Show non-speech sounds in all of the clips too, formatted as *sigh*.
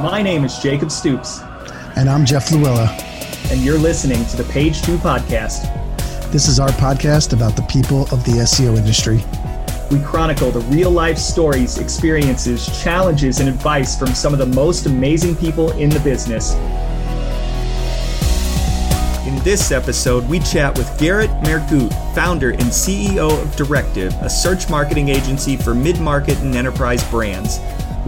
My name is Jacob Stoops. And I'm Jeff Louella. And you're listening to the Page Two Podcast. This is our podcast about the people of the SEO industry. We chronicle the real life stories, experiences, challenges, and advice from some of the most amazing people in the business. In this episode, we chat with Garrett Mehrguth, founder and CEO of Directive, a search marketing agency for mid market and enterprise brands.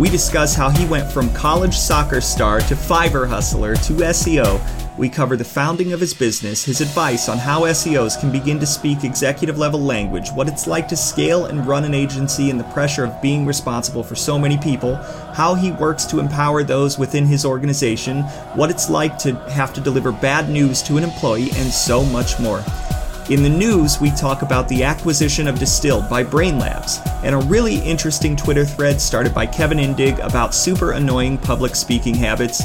We discuss how he went from college soccer star to Fiverr hustler to SEO. We cover the founding of his business, his advice on how SEOs can begin to speak executive level language, what it's like to scale and run an agency and the pressure of being responsible for so many people, how he works to empower those within his organization, what it's like to have to deliver bad news to an employee, and so much more. In the news, we talk about the acquisition of Distilled by Brainlabs and a really interesting Twitter thread started by Kevin Indig about super annoying public speaking habits.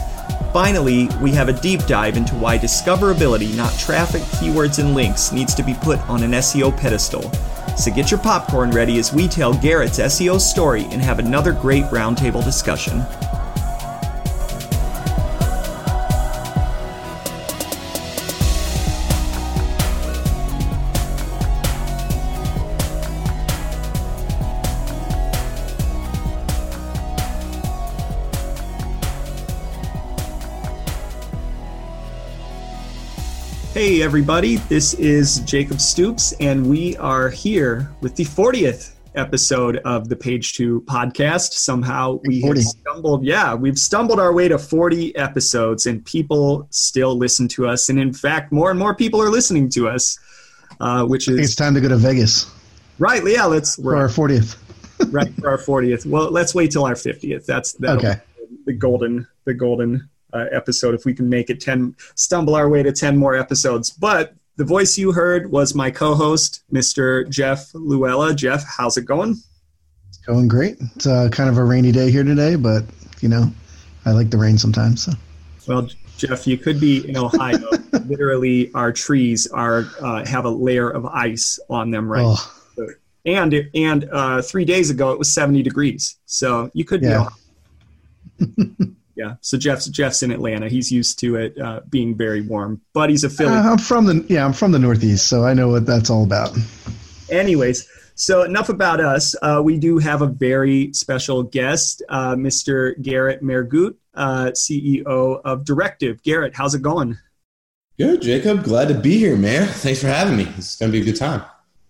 Finally, we have a deep dive into why discoverability, not traffic, keywords, and links, needs to be put on an SEO pedestal. So get your popcorn ready as we tell Garrett's SEO story and have another great roundtable discussion. Hey, everybody, this is Jacob Stoops, and we are here with the 40th episode of the Page Two podcast. Somehow we have stumbled, yeah, we've stumbled our way to 40 episodes, and people still listen to us. And in fact, more and more people are listening to us, uh, which is. it's time to go to Vegas. Right, yeah, let's. For our 40th. right, for our 40th. Well, let's wait till our 50th. That's okay. the golden, the golden uh, episode if we can make it 10 stumble our way to 10 more episodes. But the voice you heard was my co-host mr jeff louella. Jeff how's it going? It's going great. It's uh, kind of a rainy day here today but you know i like the rain sometimes so. Well jeff you could be in ohio. *laughs* Literally our trees are uh, have a layer of ice on them right oh. and and uh, three days ago it was 70 degrees so you could yeah. be *laughs* yeah. So Jeff's Jeff's in Atlanta. He's used to it uh, being very warm, but he's a Philly. Uh, I'm from the yeah, I'm from the Northeast, so I know what that's all about. Anyways, so enough about us. Uh, we do have a very special guest, uh, Mr. Garrett Mehrguth, uh, CEO of Directive. Garrett, how's it going? Good, Jacob. Glad to be here, man. Thanks for having me. It's gonna be a good time.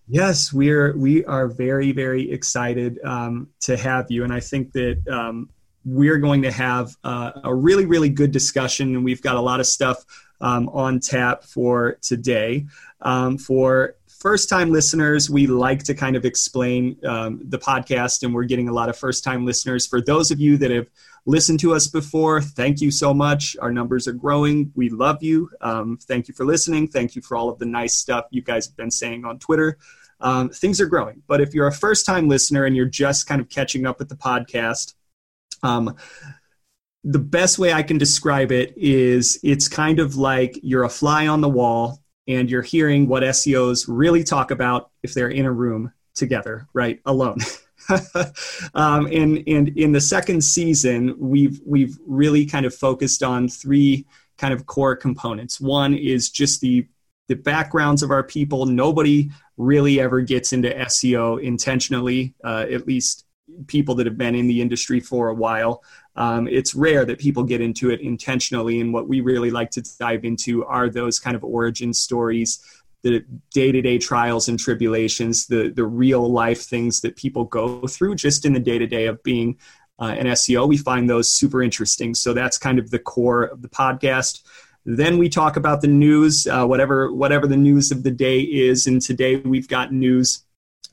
Yes, we're we are very very excited um, to have you, and I think that um, we're going to have uh, a really, really good discussion, and we've got a lot of stuff um, on tap for today. Um, for first time listeners, we like to kind of explain um, the podcast, and we're getting a lot of first time listeners. For those of you that have listened to us before, thank you so much. Our numbers are growing. We love you. Um, thank you for listening. Thank you for all of the nice stuff you guys have been saying on Twitter. Um, things are growing. But if you're a first time listener and you're just kind of catching up with the podcast, um, the best way I can describe it is it's kind of like you're a fly on the wall and you're hearing what SEOs really talk about if they're in a room together, right, alone. *laughs* um, and and in the second season, we've we've really kind of focused on three kind of core components. One is just the the backgrounds of our people. Nobody really ever gets into SEO intentionally, uh, at least people that have been in the industry for a while. Um, it's rare that people get into it intentionally, and what we really like to dive into are those kind of origin stories, the day-to-day trials and tribulations, the the real life things that people go through just in the day-to-day of being uh, an SEO. We find those super interesting. So that's kind of the core of the podcast. Then we talk about the news, uh, whatever whatever the news of the day is, and today we've got news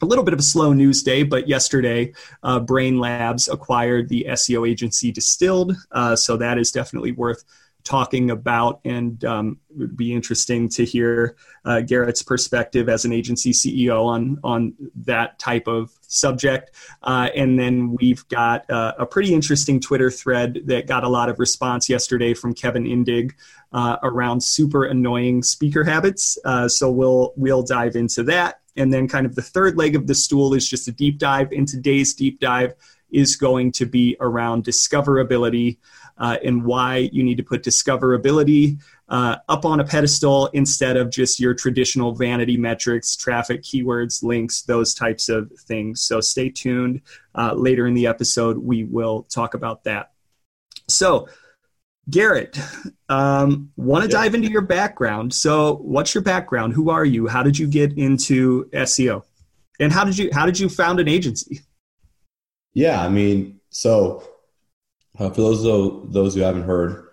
a little bit of a slow news day, but yesterday, uh, Brainlabs acquired the SEO agency Distilled. Uh, so that is definitely worth talking about, and um, it would be interesting to hear uh, Garrett's perspective as an agency CEO on on that type of subject. Uh, and then we've got uh, a pretty interesting Twitter thread that got a lot of response yesterday from Kevin Indig uh, around super annoying speaker habits. so we'll we'll dive into that. And then, kind of the third leg of the stool is just a deep dive. And today's deep dive is going to be around discoverability. Uh, and why you need to put discoverability uh, up on a pedestal instead of just your traditional vanity metrics, traffic, keywords, links, those types of things. So stay tuned. Uh, later in the episode, we will talk about that. So, Garrett, um, want to yeah. dive into your background. So, what's your background? Who are you? How did you get into SEO? And how did you how did you found an agency? Yeah, I mean, so uh, for those those who haven't heard,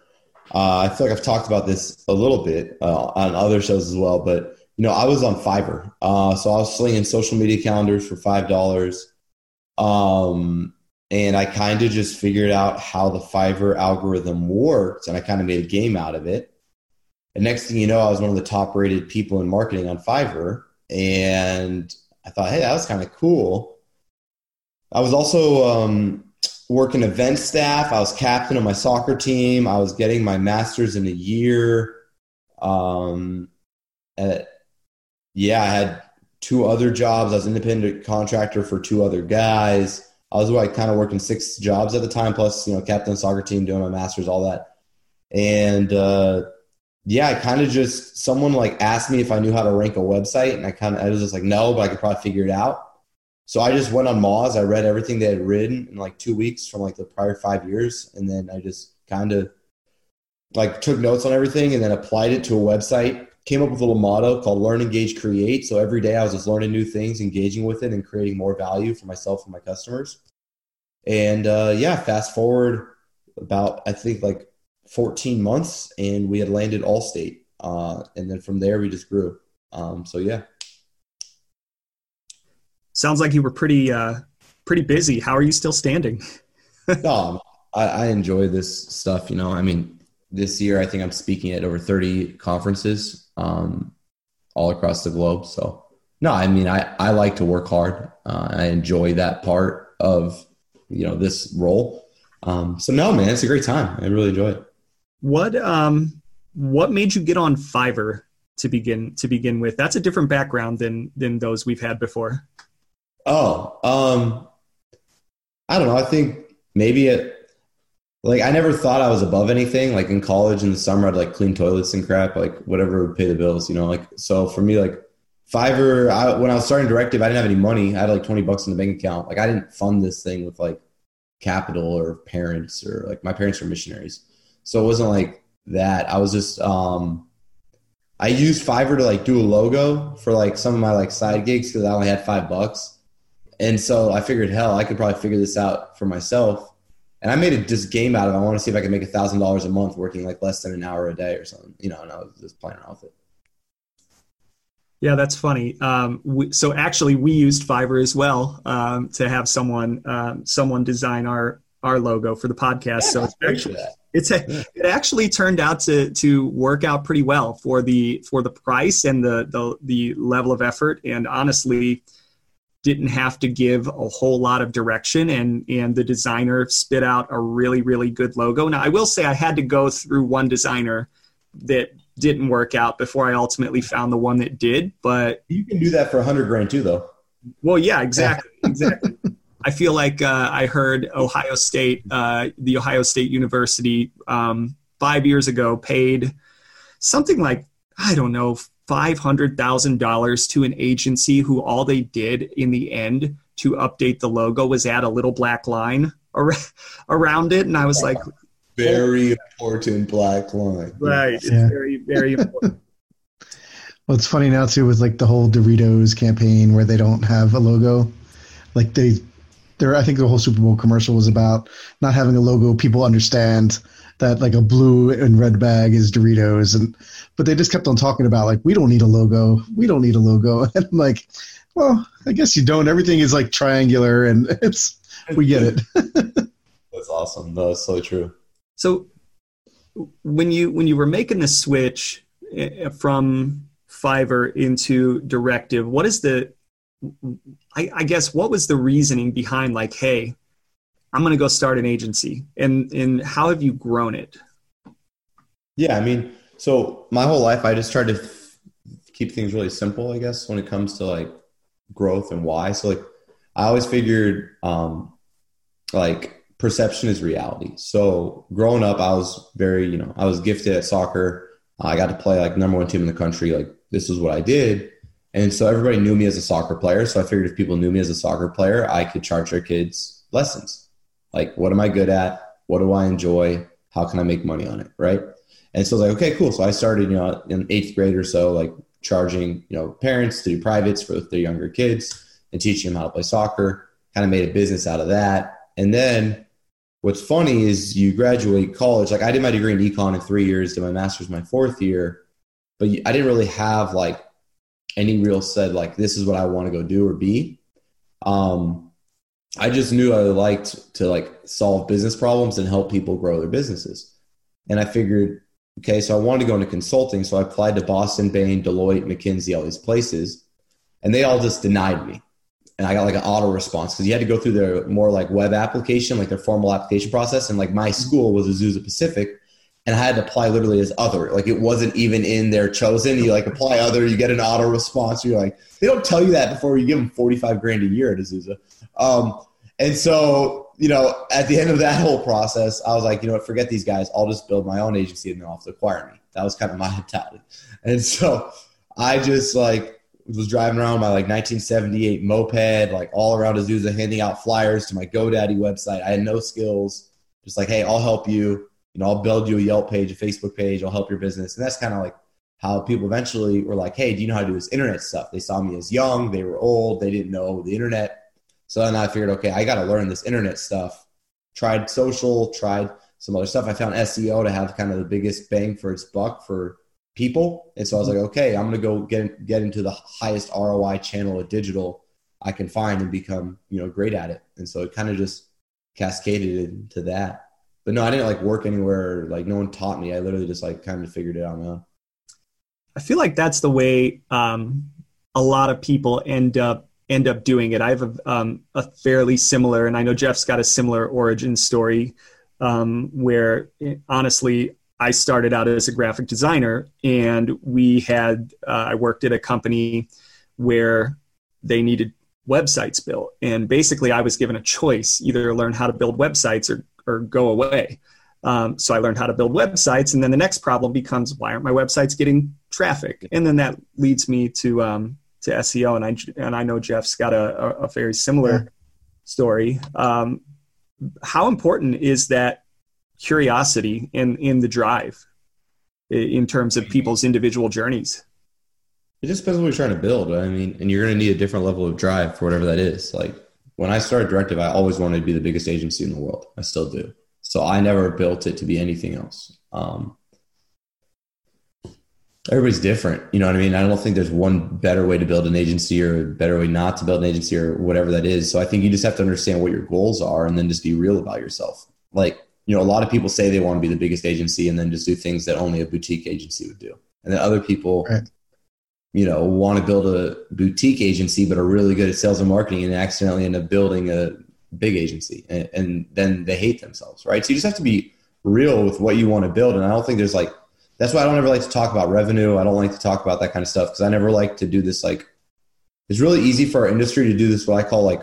uh, I feel like I've talked about this a little bit uh, on other shows as well. But you know, I was on Fiverr, uh, so I was slinging social media calendars for five dollars. Um, and I kind of just figured out how the Fiverr algorithm worked, and I kind of made a game out of it. And next thing you know, I was one of the top rated people in marketing on Fiverr, and I thought, hey, that was kind of cool. I was also um, working event staff. I was captain of my soccer team. I was getting my master's in a year. Um, at, yeah, I had two other jobs. I was independent contractor for two other guys. I was like kind of working six jobs at the time, plus you know captain soccer team, doing my masters, all that. And uh, yeah, I kind of just someone like asked me if I knew how to rank a website, and I kind of I was just like no, but I could probably figure it out. So I just went on Moz. I read everything they had written in like two weeks from like the prior five years, and then I just kind of like took notes on everything and then applied it to a website. Came up with a little motto called "Learn, Engage, Create." So every day I was just learning new things, engaging with it, and creating more value for myself and my customers. And uh, yeah, fast forward about I think like 14 months, and we had landed Allstate, uh, and then from there we just grew. Um, so yeah. Sounds like you were pretty uh, pretty busy. How are you still standing? um, *laughs* I, I enjoy this stuff. You know, I mean, this year I think I'm speaking at over 30 conferences um, all across the globe. So no, I mean, I, I like to work hard. Uh, I enjoy that part of you know this role. Um, so no, man, it's a great time. I really enjoy it. What um what made you get on Fiverr to begin to begin with? That's a different background than than those we've had before. Oh, um, I don't know. I think maybe it. Like I never thought I was above anything. Like in college in the summer, I'd like clean toilets and crap, like whatever would pay the bills, you know. Like so for me, like Fiverr, I, when I was starting Directive, I didn't have any money. I had like 20 bucks in the bank account. Like I didn't fund this thing with like capital or parents or like my parents were missionaries. So it wasn't like that. I was just, um, I used Fiverr to like do a logo for like some of my like side gigs because I only had five bucks. And so I figured, hell, I could probably figure this out for myself. And I made a just game out of it. I want to see if I can make a thousand dollars a month working like less than an hour a day or something, you know, and I was just playing around with it. Yeah, that's funny. Um, we, so actually, we used Fiverr as well um, to have someone um, someone design our our logo for the podcast. Yeah, so it's actually it's a, it actually turned out to to work out pretty well for the for the price and the the the level of effort. And honestly, didn't have to give a whole lot of direction and and the designer spit out a really really good logo now i will say i had to go through one designer that didn't work out before I ultimately found the one that did. But you can do that for a hundred grand too, though. Well, yeah, exactly, exactly. I feel like uh, I heard Ohio State, uh, the Ohio State University, um, five years ago paid something like I don't know five hundred thousand dollars to an agency who all they did in the end to update the logo was add a little black line *laughs* around it, and I was like, very important black line. Right. It's yeah. very, very important. *laughs* well, it's funny now too with like the whole Doritos campaign where they don't have a logo. Like they, there. I think the whole Super Bowl commercial was about not having a logo. People understand that like a blue and red bag is Doritos, and but they just kept on talking about like we don't need a logo. We don't need a logo. *laughs* And I'm like, well, I guess you don't. Everything is like triangular, and *laughs* it's we get it. *laughs* That's awesome. That's so true. So when you when you were making the switch eh, from Fiverr into Directive, what is the I, I guess what was the reasoning behind like, hey, I'm going to go start an agency, and and how have you grown it? Yeah, I mean, so my whole life I just tried to keep things really simple, I guess, when it comes to like growth and why. So like, I always figured, um, like perception is reality. So growing up, I was very, you know, I was gifted at soccer. I got to play like number one team in the country. Like this is what I did. And so everybody knew me as a soccer player. So I figured if people knew me as a soccer player, I could charge their kids lessons. Like, what am I good at? What do I enjoy? How can I make money on it? Right. And so like, okay, cool. So I started, you know, in eighth grade or so, like charging, you know, parents to do privates for their younger kids and teaching them how to play soccer. Kind of made a business out of that. And then what's funny is you graduate college. Like I did my degree in econ in three years, did my master's my fourth year, but I didn't really have like any real said like this is what I want to go do or be. Um, I just knew I liked to like solve business problems and help people grow their businesses. And I figured, okay, so I wanted to go into consulting. So I applied to Boston, Bain, Deloitte, McKinsey, all these places, and they all just denied me. And I got like an auto response because you had to go through their more like web application, like their formal application process. And like my school was Azusa Pacific, and I had to apply literally as other. Like it wasn't even in their chosen. You like apply other, you get an auto response. You're like, they don't tell you that before you give them 45 grand a year at Azusa. Um, and so, you know, at the end of that whole process, I was like, you know what, forget these guys. I'll just build my own agency and they'll have to acquire me. That was kind of my *laughs* mentality. And so I just like was driving around my like 1978 moped, like all around Azusa, handing out flyers to my GoDaddy website. I had no skills. Just like, hey, I'll help you you know, I'll build you a Yelp page, a Facebook page, I'll help your business. And that's kind of like how people eventually were like, hey, do you know how to do this internet stuff? They saw me as young, they were old, they didn't know the internet. So then I figured, okay, I got to learn this internet stuff. Tried social, tried some other stuff. I found SEO to have kind of the biggest bang for its buck for people. And so I was mm-hmm. like, okay, I'm going to go get, get into the highest ROI channel of digital I can find and become, you know, great at it. And so it kind of just cascaded into that but no, I didn't like work anywhere. Like no one taught me. I literally just like kind of figured it out on my own. I feel like that's the way um, a lot of people end up end up doing it. I have a, um, a fairly similar, and I know Jeff's got a similar origin story um, where honestly, I started out as a graphic designer, and we had uh, I worked at a company where they needed websites built, and basically I was given a choice: either learn how to build websites or or go away. Um, so I learned how to build websites, and then the next problem becomes why aren't my websites getting traffic? And then that leads me to um, to SEO, and I and I know Jeff's got a, a very similar yeah. story. Um, how important is that curiosity in in the drive in terms of people's individual journeys? It just depends on what you're trying to build. I mean, and you're going to need a different level of drive for whatever that is. Like when I started Directive, I always wanted to be the biggest agency in the world. I still do. So I never built it to be anything else. Um, everybody's different. You know what I mean? I don't think there's one better way to build an agency or a better way not to build an agency or whatever that is. So I think you just have to understand what your goals are and then just be real about yourself. Like, you know, a lot of people say they want to be the biggest agency and then just do things that only a boutique agency would do. And then other people right you know, want to build a boutique agency but are really good at sales and marketing and accidentally end up building a big agency and, and, then they hate themselves, right? So you just have to be real with what you want to build. And I don't think there's like, that's why I don't ever like to talk about revenue. I don't like to talk about that kind of stuff because I never like to do this. Like, it's really easy for our industry to do this, what I call like,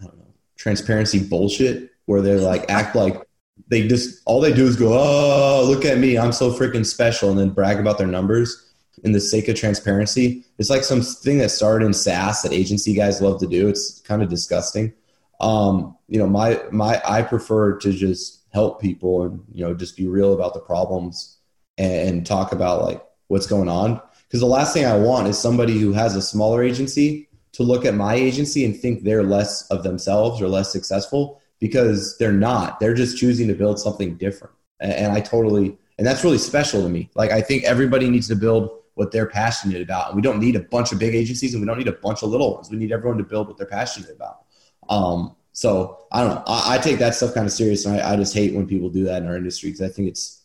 I don't know, transparency bullshit, where they're like, act like they just, all they do is go, oh, look at me. I'm so freaking special. And then brag about their numbers in the sake of transparency. It's like something that started in SaaS that agency guys love to do. It's kind of disgusting. Um, you know, my my I prefer to just help people and you know just be real about the problems and, talk about like what's going on. Because the last thing I want is somebody who has a smaller agency to look at my agency and think they're less of themselves or less successful because they're not. They're just choosing to build something different. And I totally and that's really special to me. Like I think everybody needs to build what they're passionate about. And we don't need a bunch of big agencies and we don't need a bunch of little ones. We need everyone to build what they're passionate about. Um, so I don't know. I, I, take that stuff kind of serious. And I, I just hate when people do that in our industry because I think it's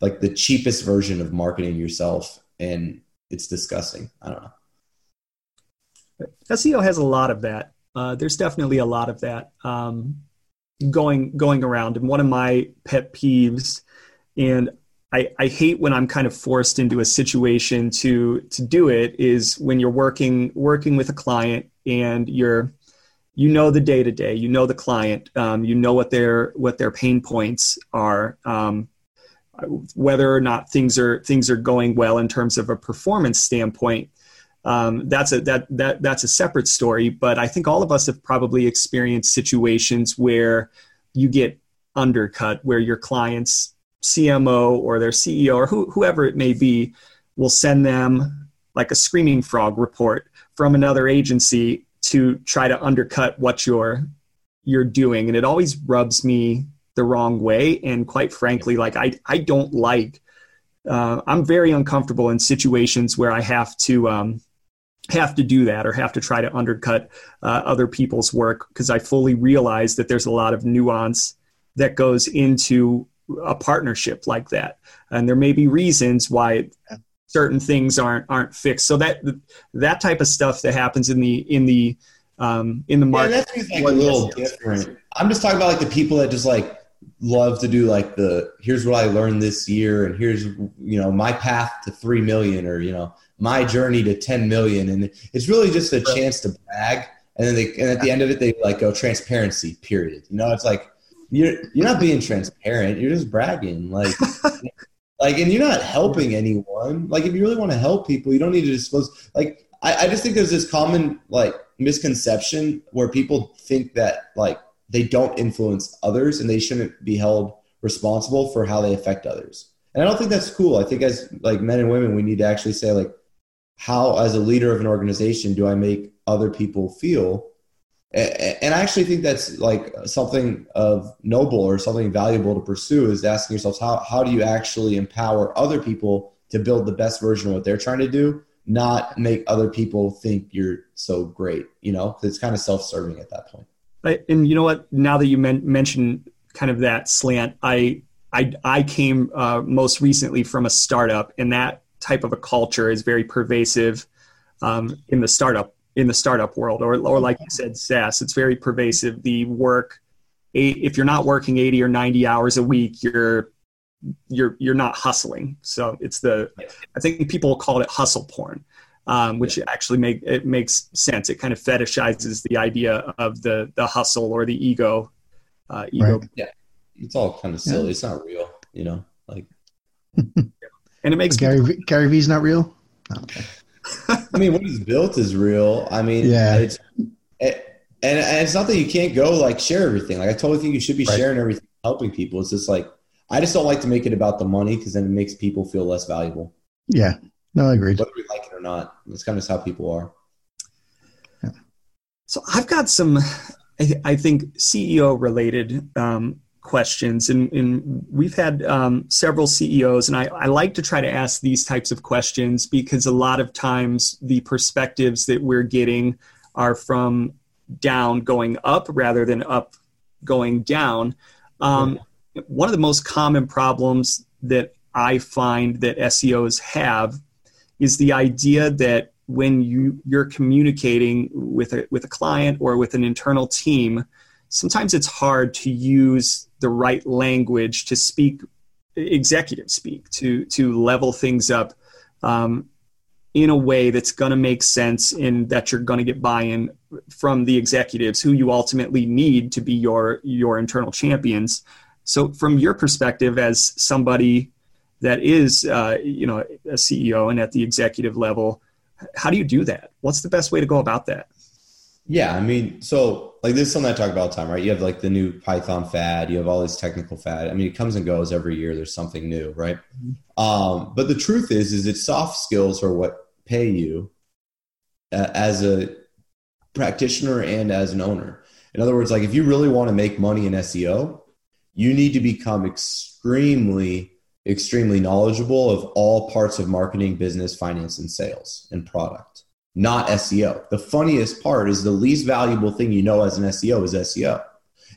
like the cheapest version of marketing yourself and it's disgusting. I don't know. SEO has a lot of that. Uh, there's definitely a lot of that um, going going around. And one of my pet peeves, and I, I hate when I'm kind of forced into a situation to to do it is when you're working working with a client and you're you know the day to day, you know the client, um, you know what their what their pain points are, um, whether or not things are things are going well in terms of a performance standpoint. Um, that's a that that that's a separate story. But I think all of us have probably experienced situations where you get undercut, where your clients CMO or their CEO or who, whoever it may be will send them like a screaming frog report from another agency to try to undercut what you're you're doing. And it always rubs me the wrong way. And quite frankly like i i don't like uh, i'm very uncomfortable in situations where i have to um, have to do that or have to try to undercut uh, other people's work because i fully realize that there's a lot of nuance that goes into a partnership like that and there may be reasons why certain things aren't aren't fixed. So that that type of stuff that happens in the in the um, in the market. Yeah, that's like a little different. I'm just talking about like the people that just like love to do like the here's what I learned this year and here's you know my path to three million or you know my journey to ten million and it's really just a chance to brag and then they and at the end of it they like go transparency period you know it's like you're you're not being transparent you're just bragging like *laughs* Like, and you're not helping anyone. Like, if you really want to help people, you don't need to disclose. Like, I, I just think there's this common like misconception where people think that like they don't influence others and they shouldn't be held responsible for how they affect others. And I don't think that's cool. I think as like men and women, we need to actually say like, how as a leader of an organization do I make other people feel and I actually think that's like something of noble or something valuable to pursue is asking yourselves how, how do you actually empower other people to build the best version of what they're trying to do, not make other people think you're so great, you know, it's kind of self-serving at that point. And you know what, now that you men- mentioned kind of that slant, I, I, I came uh, most recently from a startup and that type of a culture is very pervasive um, in the startup in the startup world, or or like you said, SaaS. It's very pervasive. The work, if you're not working 80 or 90 hours a week, you're you're you're not hustling. So it's the I think people call it hustle porn, um, which actually make it makes sense. It kind of fetishizes the idea of the the hustle or the ego. Uh, ego. Right. Yeah, it's all kind of silly. Yeah. It's not real, you know. Like, *laughs* and it makes Gary people- Gary Vee's not real. okay. I mean, what he's built is real. I mean, yeah. It's, it, and, and it's not that you can't go like share everything. Like I totally think you should be right. sharing everything, helping people. It's just like I just don't like to make it about the money because then it makes people feel less valuable. Yeah, no, I agree. Whether we like it or not, that's kind of how people are. Yeah. So I've got some, I, I think CEO related um, questions and, and we've had um, several ceos and I, I, like to try to ask these types of questions because a lot of times the perspectives that we're getting are from down going up rather than up going down. Um, one of the most common problems that i find that seos have is the idea that when you you're communicating with a with a client or with an internal team sometimes it's hard to use the right language to speak executive speak to to level things up um, in a way that's going to make sense and that you're going to get buy-in from the executives who you ultimately need to be your your internal champions. So from your perspective as somebody that is uh, you know a ceo and at the executive level how do you do that? What's the best way to go about that? Yeah, I mean, so like this is something I talk about all the time, right? You have like the new Python fad, you have all these technical fad. I mean, it comes and goes every year. There's something new, right? Mm-hmm. Um, but the truth is, is that soft skills are what pay you uh, as a practitioner and as an owner. In other words, like if you really want to make money in SEO, you need to become extremely, extremely knowledgeable of all parts of marketing, business, finance, and sales and product not SEO. The funniest part is the least valuable thing you know as an SEO is SEO.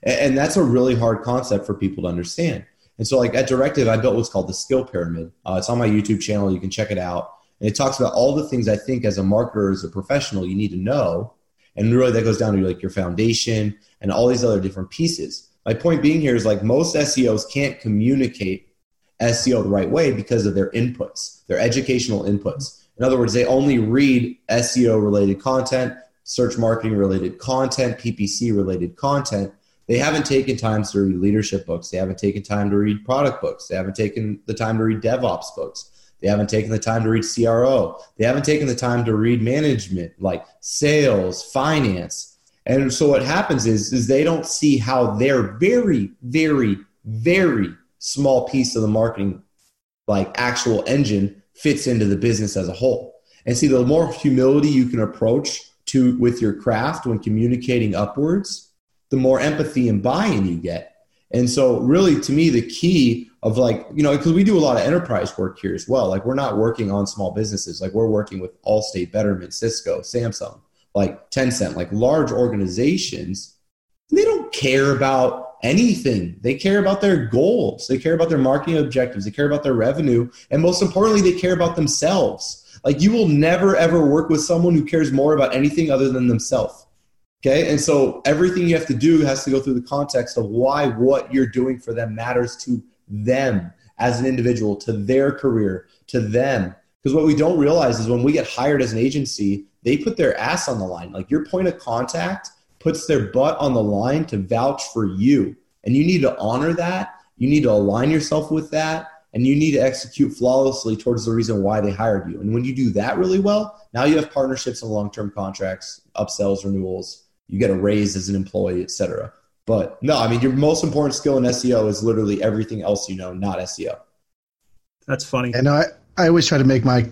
And, that's a really hard concept for people to understand. And so, like at Directive, I built what's called the skill pyramid. Uh, it's on my YouTube channel. You can check it out. And it talks about all the things I think as a marketer, as a professional, you need to know. And really, that goes down to like your foundation and all these other different pieces. My point being here is like most SEOs can't communicate SEO the right way because of their inputs, their educational inputs. In other words, they only read SEO related content, search marketing related content, PPC related content, they haven't taken time to read leadership books. They haven't taken time to read product books. They haven't taken the time to read DevOps books. They haven't taken the time to read CRO. They haven't taken the time to read management, like sales, finance. And so what happens is, is they don't see how their very, very, very small piece of the marketing, like actual engine, fits into the business as a whole. And see, the more humility you can approach to with your craft when communicating upwards, the more empathy and buy-in you get. And so, really, to me, the key of like, you know, because we do a lot of enterprise work here as well. Like, we're not working on small businesses. Like, we're working with Allstate, Betterment, Cisco, Samsung, like Tencent, like large organizations. They don't care about anything. They care about their goals. They care about their marketing objectives. They care about their revenue. And most importantly, they care about themselves. Like, you will never, ever work with someone who cares more about anything other than themselves. Okay. And so everything you have to do has to go through the context of why what you're doing for them matters to them as an individual, to their career, to them. Because what we don't realize is when we get hired as an agency, they put their ass on the line. Like your point of contact puts their butt on the line to vouch for you. And you need to honor that. You need to align yourself with that. And you need to execute flawlessly towards the reason why they hired you. And when you do that really well, now you have partnerships and long term contracts, upsells, renewals, you get a raise as an employee, etc. But no, I mean, your most important skill in SEO is literally everything else you know, not SEO. That's funny. And I, I always try to make my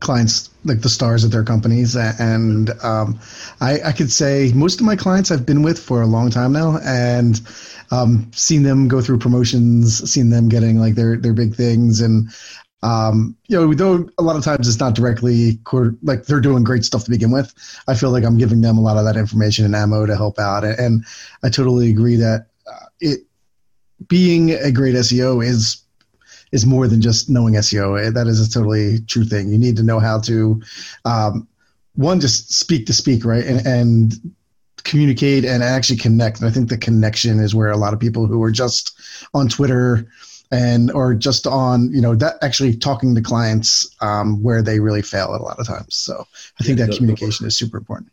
clients like the stars of their companies and um, I, I could say most of my clients i've been with for a long time now and um, seen them go through promotions seen them getting like their their big things and um, you know, though a lot of times it's not directly like they're doing great stuff to begin with. I feel like I'm giving them a lot of that information and ammo to help out, and I totally agree that uh, it being a great SEO is is more than just knowing SEO. That is a totally true thing. You need to know how to um, one just speak to speak, right, and and communicate and actually connect. And I think the connection is where a lot of people who are just on Twitter and or just on you know that actually talking to clients um, where they really fail at a lot of times so i think yeah, that the, communication the, is super important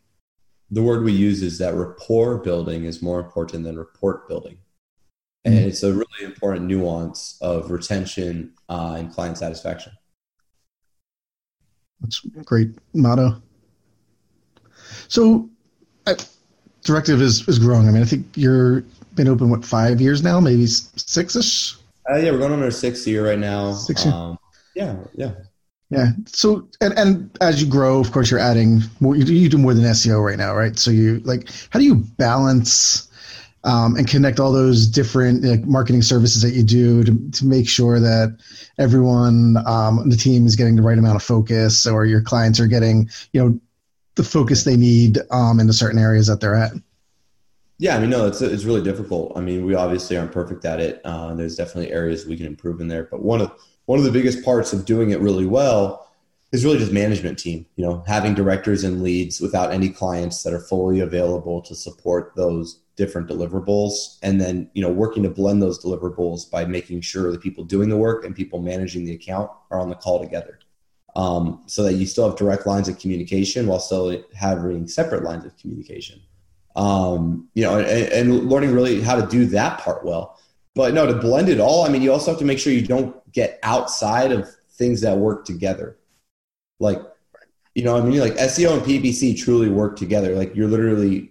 the word we use is that rapport building is more important than report building and mm-hmm. it's a really important nuance of retention uh, and client satisfaction that's a great motto so I, directive is, is growing i mean i think you're been open what five years now maybe six-ish uh, yeah, we're going on our sixth year right now. Six year. Um, yeah, yeah. Yeah. So, and, and as you grow, of course, you're adding more, you, you do more than SEO right now, right? So you like, how do you balance um, and connect all those different like, marketing services that you do to, to make sure that everyone um, on the team is getting the right amount of focus or your clients are getting, you know, the focus they need um, in the certain areas that they're at? Yeah, I mean, no, it's it's really difficult. I mean, we obviously aren't perfect at it. Uh, there's definitely areas we can improve in there. But one of one of the biggest parts of doing it really well is really just management team. You know, having directors and leads without any clients that are fully available to support those different deliverables, and then you know working to blend those deliverables by making sure the people doing the work and people managing the account are on the call together. Um, so that you still have direct lines of communication while still having separate lines of communication um, you know, and, and learning really how to do that part well. But no, to blend it all, I mean, you also have to make sure you don't get outside of things that work together. Like, you know, I mean, like SEO and PPC truly work together. Like, you're literally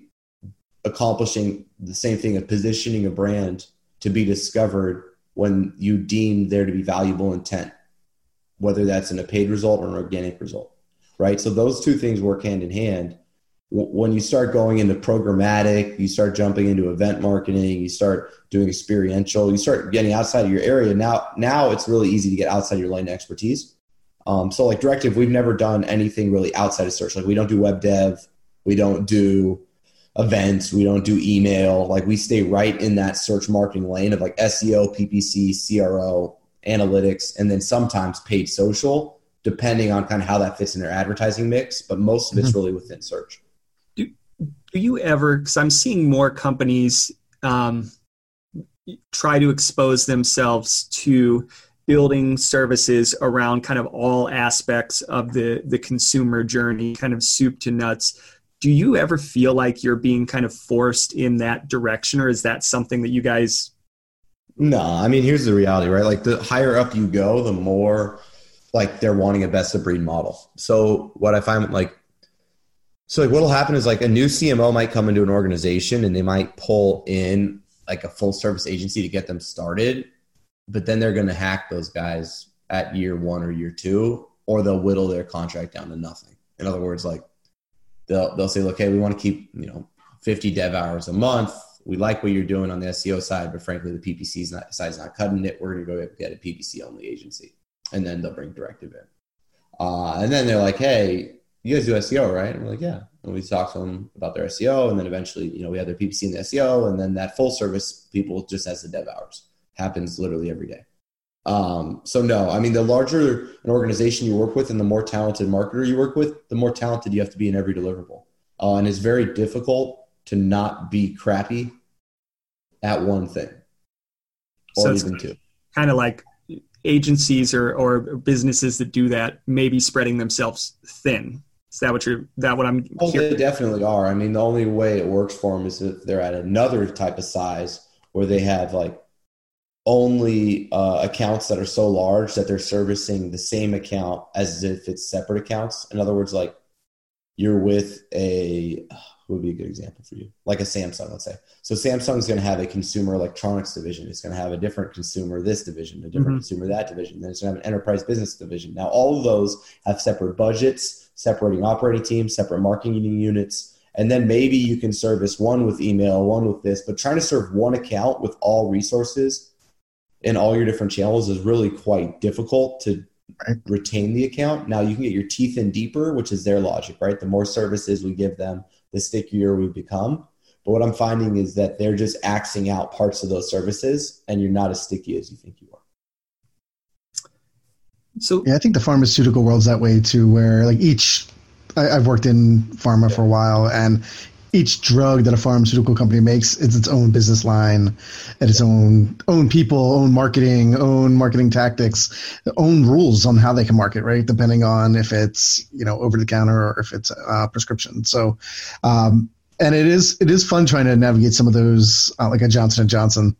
accomplishing the same thing of positioning a brand to be discovered when you deem there to be valuable intent, whether that's in a paid result or an organic result, right? So those two things work hand in hand when you start going into programmatic, you start jumping into event marketing, you start doing experiential, you start getting outside of your area. Now, now it's really easy to get outside your lane of expertise. Um, so, like Directive, we've never done anything really outside of search. Like we don't do web dev, we don't do events, we don't do email. Like we stay right in that search marketing lane of like SEO, PPC, CRO, analytics, and then sometimes paid social, depending on kind of how that fits in their advertising mix. But most of it's mm-hmm. really within search do you ever because i'm seeing more companies um, try to expose themselves to building services around kind of all aspects of the the consumer journey kind of soup to nuts do you ever feel like you're being kind of forced in that direction, or is that something that you guys? No, I mean, here's the reality, right? Like the higher up you go, the more like they're wanting a best of breed model. So what I find like so like what'll happen is like a new CMO might come into an organization and they might pull in like a full service agency to get them started, but then they're going to hack those guys at year 1 or year 2 or they'll whittle their contract down to nothing. In other words, like they'll they'll say, "Look, hey, we want to keep, you know, 50 dev hours a month. We like what you're doing on the SEO side, but frankly, the PPC side is not cutting it. We're going to go get a PPC only agency." and then they'll bring directive in. Uh, and then they're like, hey, you guys do SEO, right? And we're like, yeah. And we talk to them about their SEO, and then eventually, you know, we have their PPC and the SEO, and then that full service people just as the dev hours happens literally every day. Um, so no, I mean, the larger an organization you work with, and the more talented marketer you work with, the more talented you have to be in every deliverable. Uh, and it's very difficult to not be crappy at one thing, or so even two. Kind of like agencies or, or businesses that do that may be spreading themselves thin. Is that what you're? That what I'm? Oh, they definitely are. I mean, the only way it works for them is if they're at another type of size where they have like only uh, accounts that are so large that they're servicing the same account as if it's separate accounts. In other words, like you're with a would be a good example for you? Like a Samsung, let's say. So Samsung is going to have a consumer electronics division. It's going to have a different consumer this division, a different mm-hmm. consumer that division. Then it's going to have an enterprise business division. Now all of those have separate budgets, separating operating teams, separate marketing units, and then maybe you can service one with email, one with this. But trying to serve one account with all resources in all your different channels is really quite difficult to right. retain the account. Now you can get your teeth in deeper, which is their logic, right? The more services we give them, the stickier we become. But what I'm finding is that they're just axing out parts of those services, and you're not as sticky as you think you are. So yeah, I think the pharmaceutical world's that way too, where like each I, have worked in pharma yeah. for a while, and each drug that a pharmaceutical company makes is its own business line and its own own people own marketing own marketing tactics own rules on how they can market right? Depending on if it's you know over the counter or if it's a prescription. So um, and it is it is fun trying to navigate some of those uh, like a johnson and johnson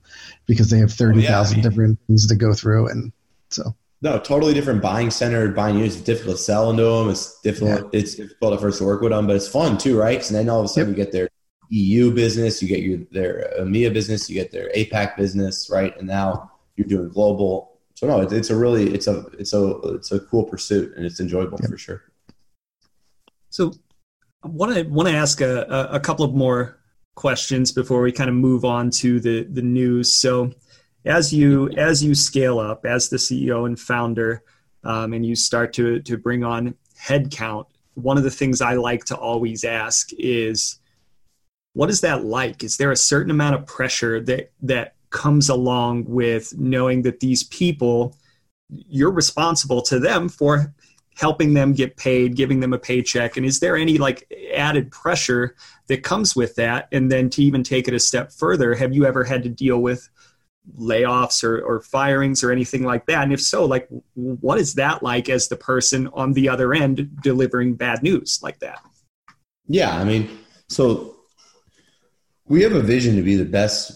because they have 30,000 oh, yeah, I mean, different things to go through and so no, totally different buying center, buying units. It's difficult to sell into them. It's difficult. Yeah. It's difficult at first to work with them, but it's fun too, right? And then all of a sudden yep. you get their EU business, you get your their EMEA business, you get their APAC business, right? And now you're doing global. So no, it's, it's a really it's a it's a it's a cool pursuit and it's enjoyable yep. for sure. So, I want to want to ask a, a couple of more questions before we kind of move on to the the news. So as you as you scale up as the CEO and founder, um, and you start to to bring on headcount, one of the things I like to always ask is, what is that like? Is there a certain amount of pressure that that comes along with knowing that these people you're responsible to them for helping them get paid, giving them a paycheck? And is there any like added pressure that comes with that? And then to even take it a step further, have you ever had to deal with layoffs or, or firings or anything like that? And if so, like what is that like as the person on the other end delivering bad news like that? Yeah, I mean, so we have a vision to be the best,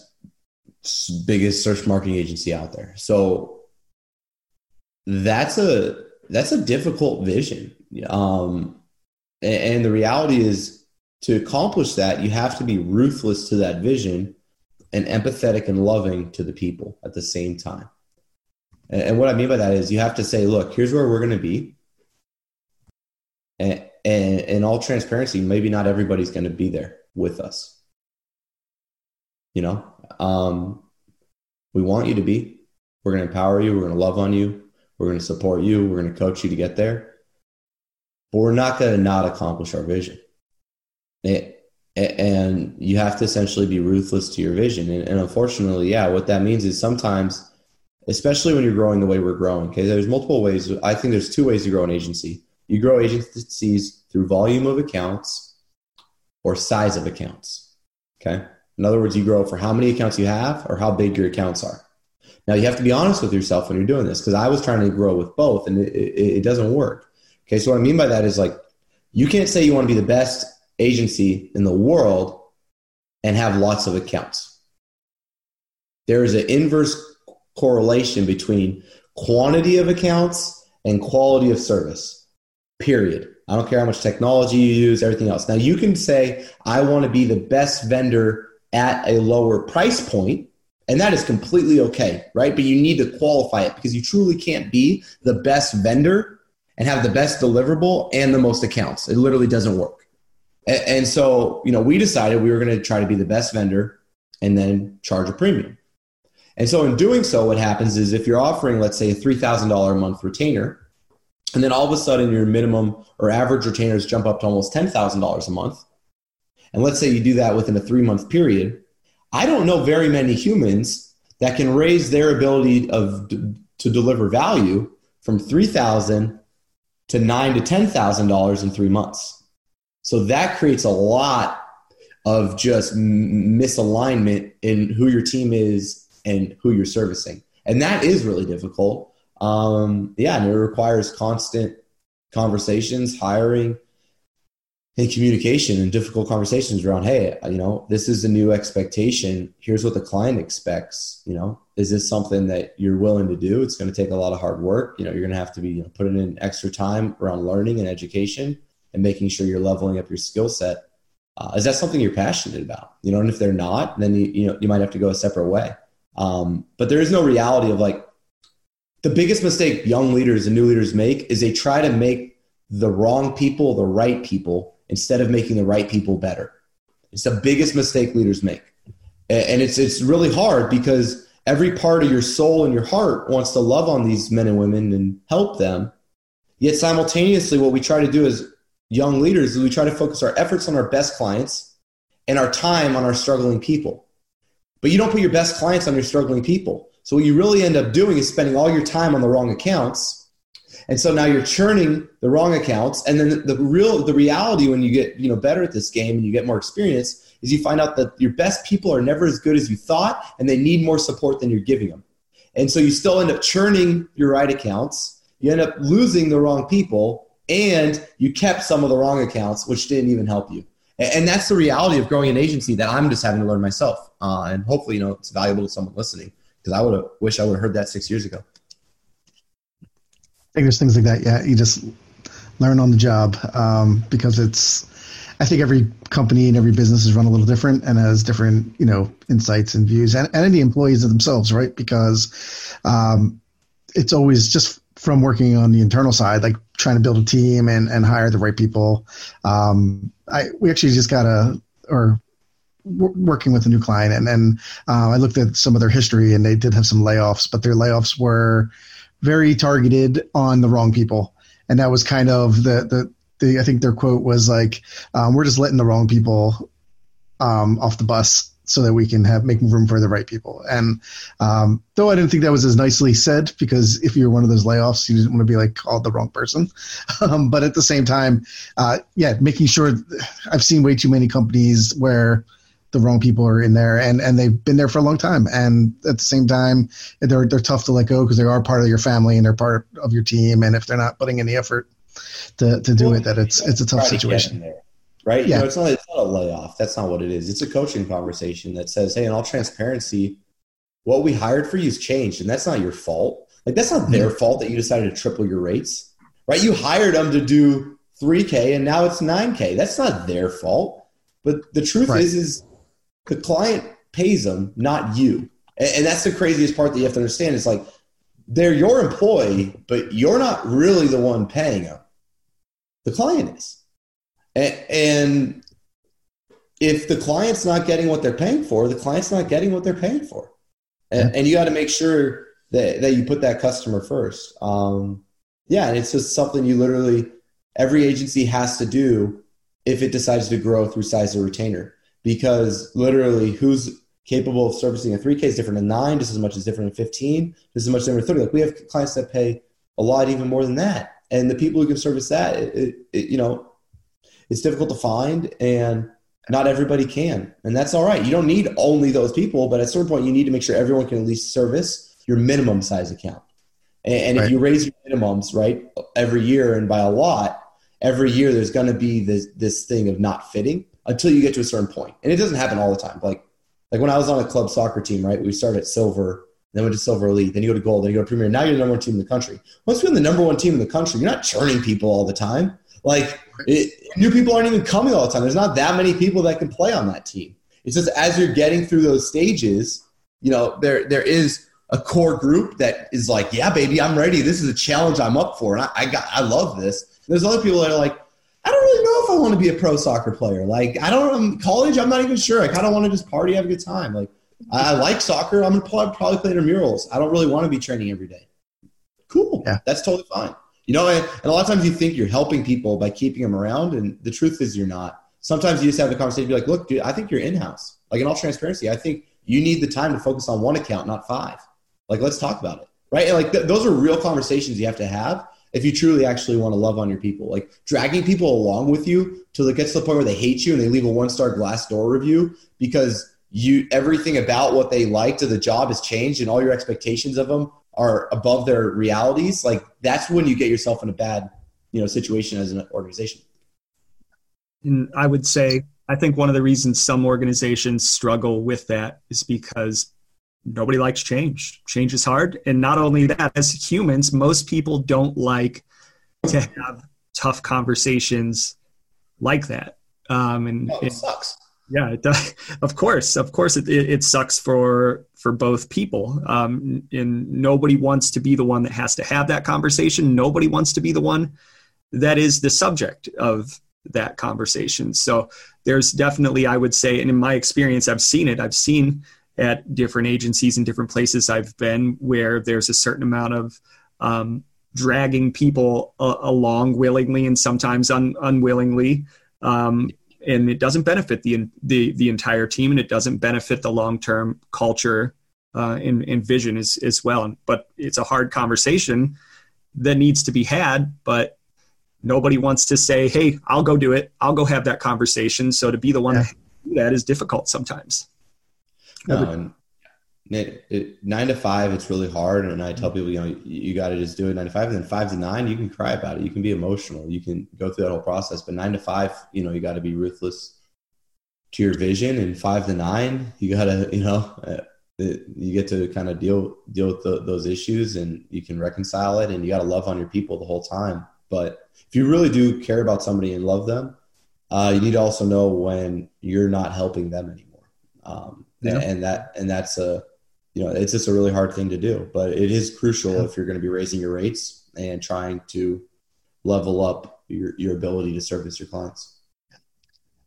biggest search marketing agency out there. So that's a that's a difficult vision. Um, and, and the reality is, to accomplish that, you have to be ruthless to that vision and empathetic and loving to the people at the same time. And, and what I mean by that is you have to say, look, here's where we're going to be. And, and in all transparency, maybe not everybody's going to be there with us. You know, um, we want you to be. We're going to empower you. We're going to love on you. We're going to support you. We're going to coach you to get there. But we're not going to not accomplish our vision. And you have to essentially be ruthless to your vision. And, and, unfortunately, yeah, what that means is sometimes, especially when you're growing the way we're growing, okay, there's multiple ways. I think there's two ways to grow an agency. You grow agencies through volume of accounts or size of accounts. Okay. In other words, you grow for how many accounts you have or how big your accounts are. Now you have to be honest with yourself when you're doing this because I was trying to grow with both and it, it, it doesn't work. Okay. So what I mean by that is like, you can't say you want to be the best agency in the world and have lots of accounts. There is an inverse correlation between quantity of accounts and quality of service, period. I don't care how much technology you use, everything else. Now, you can say, I want to be the best vendor at a lower price point, and that is completely okay, right? But you need to qualify it because you truly can't be the best vendor and have the best deliverable and the most accounts. It literally doesn't work. And, and so, you know, we decided we were going to try to be the best vendor and then charge a premium. And so, in doing so, what happens is if you're offering, let's say, a $3,000 a month retainer, and then all of a sudden your minimum or average retainers jump up to almost $10,000 a month, and let's say you do that within a three month period, I don't know very many humans that can raise their ability of to deliver value from 3000 to nine to ten thousand dollars in three months. So that creates a lot of just misalignment in who your team is and who you're servicing, and that is really difficult. Um, yeah, and it requires constant conversations, hiring, and communication and difficult conversations around hey you know this is a new expectation. Here's what the client expects. You know is this something that you're willing to do? It's going to take a lot of hard work. You know you're going to have to be you know, putting in extra time around learning and education and making sure you're leveling up your skill set uh, is that something you're passionate about you know and if they're not then you, you know you might have to go a separate way um, but there is no reality of like the biggest mistake young leaders and new leaders make is they try to make the wrong people the right people instead of making the right people better. It's the biggest mistake leaders make. And it's, it's really hard because every part of your soul and your heart wants to love on these men and women and help them. Yet simultaneously, what we try to do as young leaders is we try to focus our efforts on our best clients and our time on our struggling people. But you don't put your best clients on your struggling people. So what you really end up doing is spending all your time on the wrong accounts and so now you're churning the wrong accounts. And then the, the real, the reality when you get, you know, better at this game and you get more experience is you find out that your best people are never as good as you thought and they need more support than you're giving them. And so you still end up churning your right accounts. You end up losing the wrong people and you kept some of the wrong accounts, which didn't even help you. And that's the reality of growing an agency that I'm just having to learn myself. Uh, and hopefully, you know, it's valuable to someone listening because I would have wish I would have heard that six years ago think there's things like that. Yeah, you just learn on the job um, because it's. I think every company and every business is run a little different and has different, you know, insights and views, and, and the employees themselves, right? Because um, it's always just from working on the internal side, like trying to build a team and, and hire the right people. Um, I we actually just got a or working with a new client, and then uh, I looked at some of their history, and they did have some layoffs, but their layoffs were very targeted on the wrong people, and that was kind of the the, the I think their quote was like, um, "We're just letting the wrong people um, off the bus." So that we can have make room for the right people, and um, though I didn't think that was as nicely said, because if you're one of those layoffs, you didn't want to be like called the wrong person. *laughs* Um, but at the same time, uh, yeah, making sure I've seen way too many companies where the wrong people are in there and and they've been there for a long time. And at the same time they're they're tough to let go because they are part of your family and they're part of your team. And if they're not putting in the effort to, to do well, it that it's it's a tough situation. There, right yeah. You know, it's not it's not a layoff that's not what it is it's a coaching conversation that says hey in all transparency what we hired for you has changed and that's not your fault like that's not their mm-hmm. fault that you decided to triple your rates right you hired them to do 3k and now it's 9k that's not their fault but the truth right. is is the client pays them, not you. And, that's the craziest part that you have to understand. It's like they're your employee, but you're not really the one paying them. The client is. And, if the client's not getting what they're paying for, the client's not getting what they're paying for. And, and you got to make sure that, that you put that customer first. Um, yeah, and it's just something you literally, every agency has to do if it decides to grow through size of retainer because literally who's capable of servicing a 3K is different than nine, just as much as different than 15, just as much different than 30. Like we have clients that pay a lot even more than that. And the people who can service that, it, it, you know, it's difficult to find and not everybody can. And that's all right. You don't need only those people, but at a certain point you need to make sure everyone can at least service your minimum size account. And, and right. if you raise your minimums, right, every year and by a lot, every year there's going to be this this thing of not fitting until you get to a certain point, and it doesn't happen all the time. Like like when I was on a club soccer team, right? We started at silver, then went to silver elite, then you go to gold, then you go to premier. Now you're the number one team in the country. Once you're in the number one team in the country, you're not churning people all the time. Like it, new people aren't even coming all the time. There's not that many people that can play on that team. It's just as you're getting through those stages, you know, there there is a core group that is like, yeah, baby, I'm ready. This is a challenge I'm up for, and I, I got I love this. There's other people that are like, I don't really know if I want to be a pro soccer player. Like, I don't um, college. I'm not even sure. I kind of want to just party, have a good time. Like, I, I like soccer. I'm gonna probably play murals. I don't really want to be training every day. Cool. Yeah, that's totally fine. You know, and, a lot of times you think you're helping people by keeping them around, and the truth is you're not. Sometimes you just have the conversation, be like, look, dude, I think you're in house. Like in all transparency, I think you need the time to focus on one account, not five. Like, let's talk about it, right? And like th- those are real conversations you have to have if you truly actually want to love on your people. Like dragging people along with you till it gets to the point where they hate you and they leave a one star Glassdoor review because you everything about what they liked of the job has changed and all your expectations of them are above their realities, like that's when you get yourself in a bad, you know, situation as an organization. And I would say I think one of the reasons some organizations struggle with that is because nobody likes change. Change is hard. And not only that, as humans, most people don't like to have tough conversations like that. Um, and oh, it, it sucks. Yeah, it does. *laughs* Of course, of course, it, it, it sucks for for both people. Um, and nobody wants to be the one that has to have that conversation. Nobody wants to be the one that is the subject of that conversation. So there's definitely, I would say, and in my experience, I've seen it. I've seen at different agencies and different places I've been where there's a certain amount of um, dragging people uh, along willingly and sometimes un- unwillingly. Um, and it doesn't benefit the the the entire team, and it doesn't benefit the long term culture uh, and, and vision as as well. But it's a hard conversation that needs to be had, but nobody wants to say, "Hey, I'll go do it. I'll go have that conversation." So to be the one yeah. do that is difficult sometimes. No, it, it, nine to five, it's really hard. And I tell people, you know, you, you got to just do it nine to five. And then five to nine, you can cry about it. You can be emotional. You can go through that whole process. But nine to five, you know, you got to be ruthless to your vision. And five to nine, you got to, *laughs* you know, uh, you get to kind of deal deal with the, those issues, and you can reconcile it. And you got to love on your people the whole time. But if you really do care about somebody and love them, uh, you need to also know when you're not helping them anymore. Um, yeah. and, and that and that's a you know, it's just a really hard thing to do, but it is crucial yeah. if you're going to be raising your rates and trying to level up your, your ability to service your clients.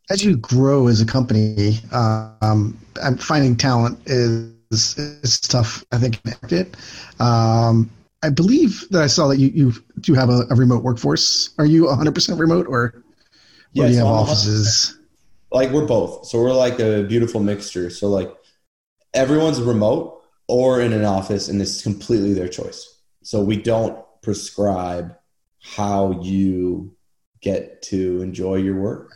As you grow as a company, um, I'm finding talent is, is tough. I think it. Um, I believe that I saw that you, you do have a, a remote workforce. Are you 100% remote or, or yeah, do you have offices? Like we're both. So we're like a beautiful mixture. So like everyone's remote, or in an office, and this is completely their choice. So we don't prescribe how you get to enjoy your work.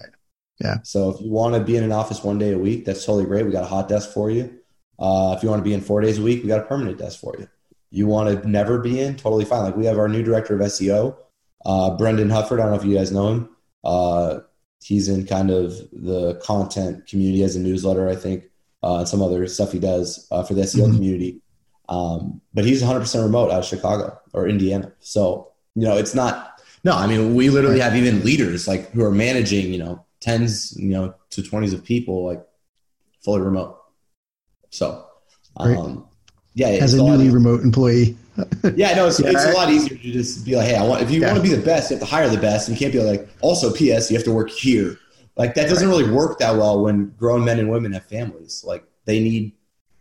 Yeah. So if you want to be in an office one day a week, that's totally great. We got a hot desk for you. Uh, if you want to be in four days a week, we got a permanent desk for you. You want to never be in, totally fine. Like we have our new director of SEO, uh, Brendan Hufford. I don't know if you guys know him. Uh, he's in kind of the content community as a newsletter, I think uh, and some other stuff he does uh, for the SEO mm-hmm. community. Um, but he's 100% remote out of Chicago or Indiana. So, you know, it's not, no, I mean, we literally have even leaders like who are managing, you know, tens, you know, to 20s of people like fully remote. So, um, yeah, as a newly remote employee. *laughs* yeah, no, it's, yeah. it's, a lot easier to just be like, hey, I want. If you yeah. want to be the best, you have to hire the best. And you can't be like, also, P.S. You have to work here. Like that doesn't really work that well when grown men and women have families. Like they need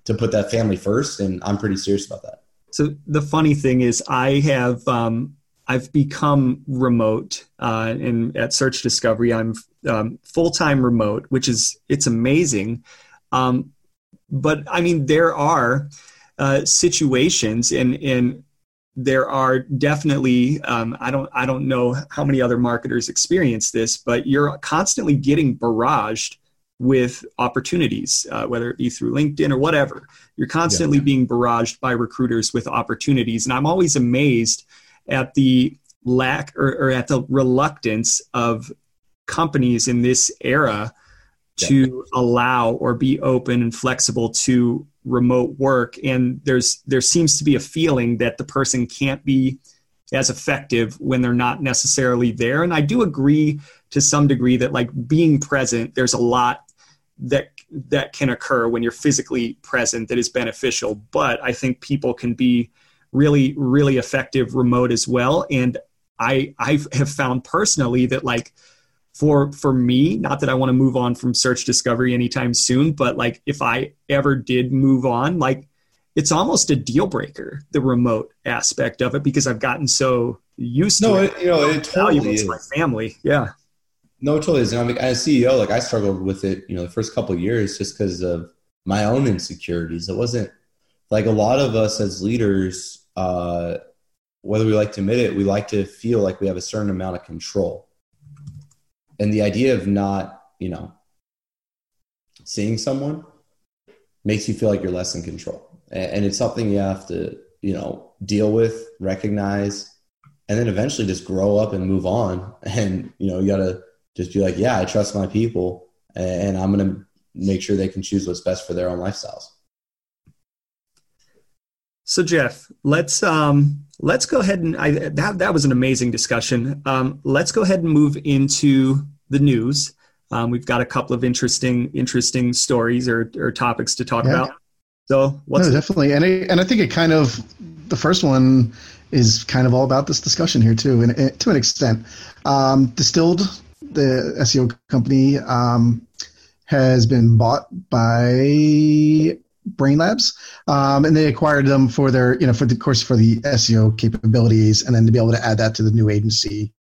to put that family first, and I'm pretty serious about that. So the funny thing is, I have um, I've become remote, uh, and at Search Discovery, I'm um, full time remote, which is it's amazing. Um, but I mean, there are uh, situations, and and there are definitely um, I don't I don't know how many other marketers experience this, but you're constantly getting barraged with opportunities, uh, whether it be through LinkedIn or whatever. You're constantly yeah. being barraged by recruiters with opportunities, and I'm always amazed at the lack or, or at the reluctance of companies in this era to allow or be open and flexible to remote work and there's there seems to be a feeling that the person can't be as effective when they're not necessarily there. And i do agree to some degree that like being present there's a lot that that can occur when you're physically present that is beneficial. But i think people can be really really effective remote as well. And i i have found personally that like for for me not that i want to move on from search discovery anytime soon but like if i ever did move on like it's almost a deal breaker the remote aspect of it because i've gotten so used no, to it, you know it totally is. my family. Yeah. No it totally is. And i'm as ceo like i struggled with it you know the first couple years just because of my own insecurities. It wasn't like a lot of us as leaders uh whether we like to admit it we like to feel like we have a certain amount of control and the idea of not you know seeing someone makes you feel like you're less in control. And it's something you have to you know deal with recognize and then eventually just grow up and move on. *laughs* And you know you gotta just be like yeah i trust my people and i'm gonna make sure they can choose what's best for their own lifestyles. So Jeff, let's um, let's go ahead and I, that that was an amazing discussion. Um, let's go ahead and move into the news. Um, we've got a couple of interesting interesting stories or, or topics to talk yeah. about. So what's no, definitely, and I, and I think it kind of the first one is kind of all about this discussion here too, and to an extent, um, distilled the SEO company um, has been bought by Brainlabs, um, and they acquired them for their, you know, for the course for the SEO capabilities, and then to be able to add that to the new agency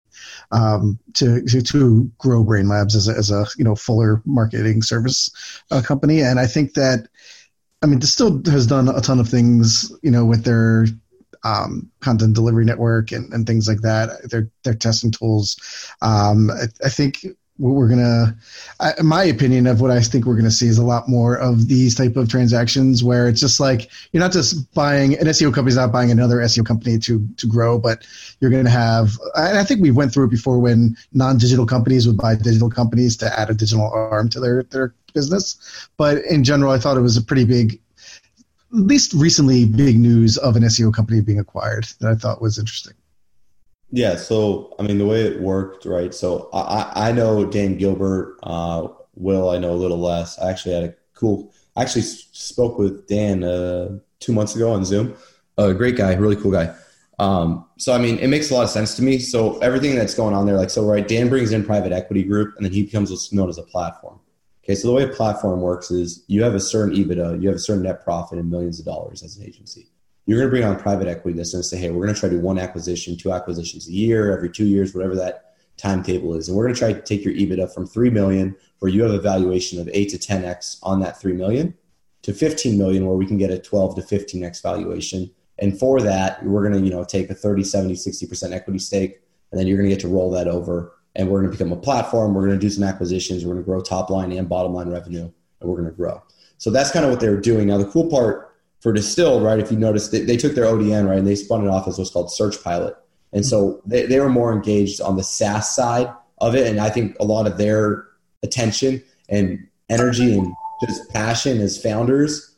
um, to, to, to grow Brainlabs as a, as a you know fuller marketing service uh, company. And I think that, I mean, Distilled has done a ton of things, you know, with their um, content delivery network and, and things like that. Their their testing tools. Um, I, I think what we're gonna in my opinion of what i think we're gonna see is a lot more of these type of transactions where it's just like you're not just buying an seo company's not buying another seo company to to grow but you're gonna have i think we went through it before when non-digital companies would buy digital companies to add a digital arm to their their business. But in general i thought it was a pretty big at least recently big news of an seo company being acquired that i thought was interesting yeah, so I mean the way it worked, right? So I, I know Dan Gilbert. Uh, Will I know a little less. I actually had a cool. I actually spoke with Dan uh, two months ago on Zoom. A great guy, really cool guy. Um, so I mean, it makes a lot of sense to me. So everything that's going on there, like so, right? Dan brings in private equity group, and then he becomes what's known as a platform. Okay, so the way a platform works is you have a certain EBITDA, you have a certain net profit in millions of dollars as an agency you're going to bring on private equity that's going to say, hey, we're going to try to do one acquisition, two acquisitions a year, every two years, whatever that timetable is. And we're going to try to take your EBITDA from 3 million, where you have a valuation of 8 to 10x on that 3 million, to 15 million, where we can get a 12 to 15x valuation. And for that, we're going to, you know, take a 30, 70, 60% equity stake, and then you're going to get to roll that over. And we're going to become a platform. We're going to do some acquisitions. We're going to grow top line and bottom line revenue, and we're going to grow. So that's kind of what they were doing. Now, the cool part for distilled, right? If you notice, they, they took their ODN, right, and they spun it off as what's called Search Pilot. And so they, they were more engaged on the SaaS side of it. And I think a lot of their attention and energy and just passion as founders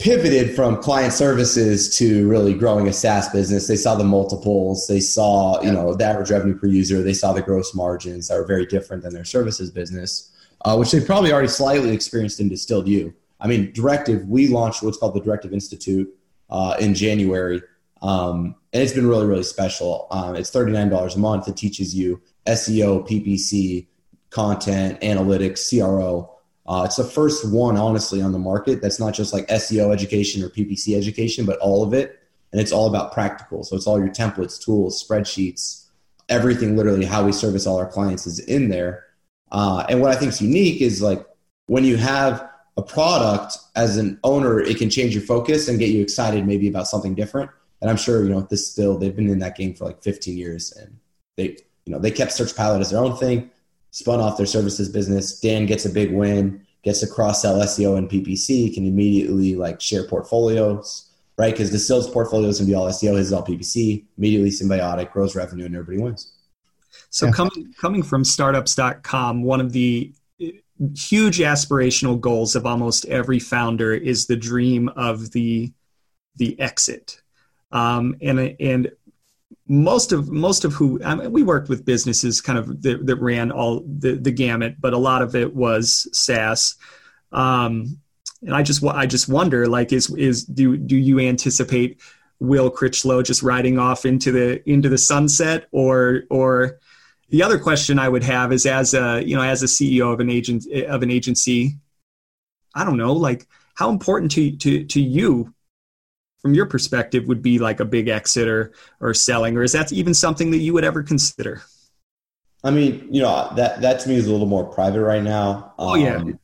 pivoted from client services to really growing a SaaS business. They saw the multiples, they saw, you know, the average revenue per user, they saw the gross margins that were very different than their services business, uh, which they probably already slightly experienced in Distilled U. I mean, Directive, we launched what's called the Directive Institute uh, in January. Um, and it's been really, really special. Um, it's $39 a month. It teaches you SEO, PPC, content, analytics, CRO. Uh, it's the first one, honestly, on the market that's not just like SEO education or PPC education, but all of it. And it's all about practical. So it's all your templates, tools, spreadsheets, everything literally how we service all our clients is in there. Uh, and what I think is unique is like when you have a product as an owner, it can change your focus and get you excited maybe about something different. And I'm sure, you know, Distilled, they've been in that game for like 15 years and they, you know, they kept Search Pilot as their own thing, spun off their services business. Dan gets a big win, gets to cross sell SEO and PPC, can immediately like share portfolios. right? Because the sales portfolio is going to be all SEO, his is all PPC, immediately symbiotic, grows revenue, and everybody wins. So yeah. coming coming from startups.com, one of the huge aspirational goals of almost every founder is the dream of the the exit. Um, and and most of most of who I mean, we worked with businesses kind of that, that, ran all the, the gamut, but a lot of it was SaaS. Um, and I just I just wonder like is is do do you anticipate Will Critchlow just riding off into the into the sunset or or the other question I would have is as a you know as a CEO of an agent of an agency, I don't know like how important to to to you from your perspective would be like a big exit or or selling or is that even something that you would ever consider? I mean, you know that that to me is a little more private right now. Um, oh yeah. Um,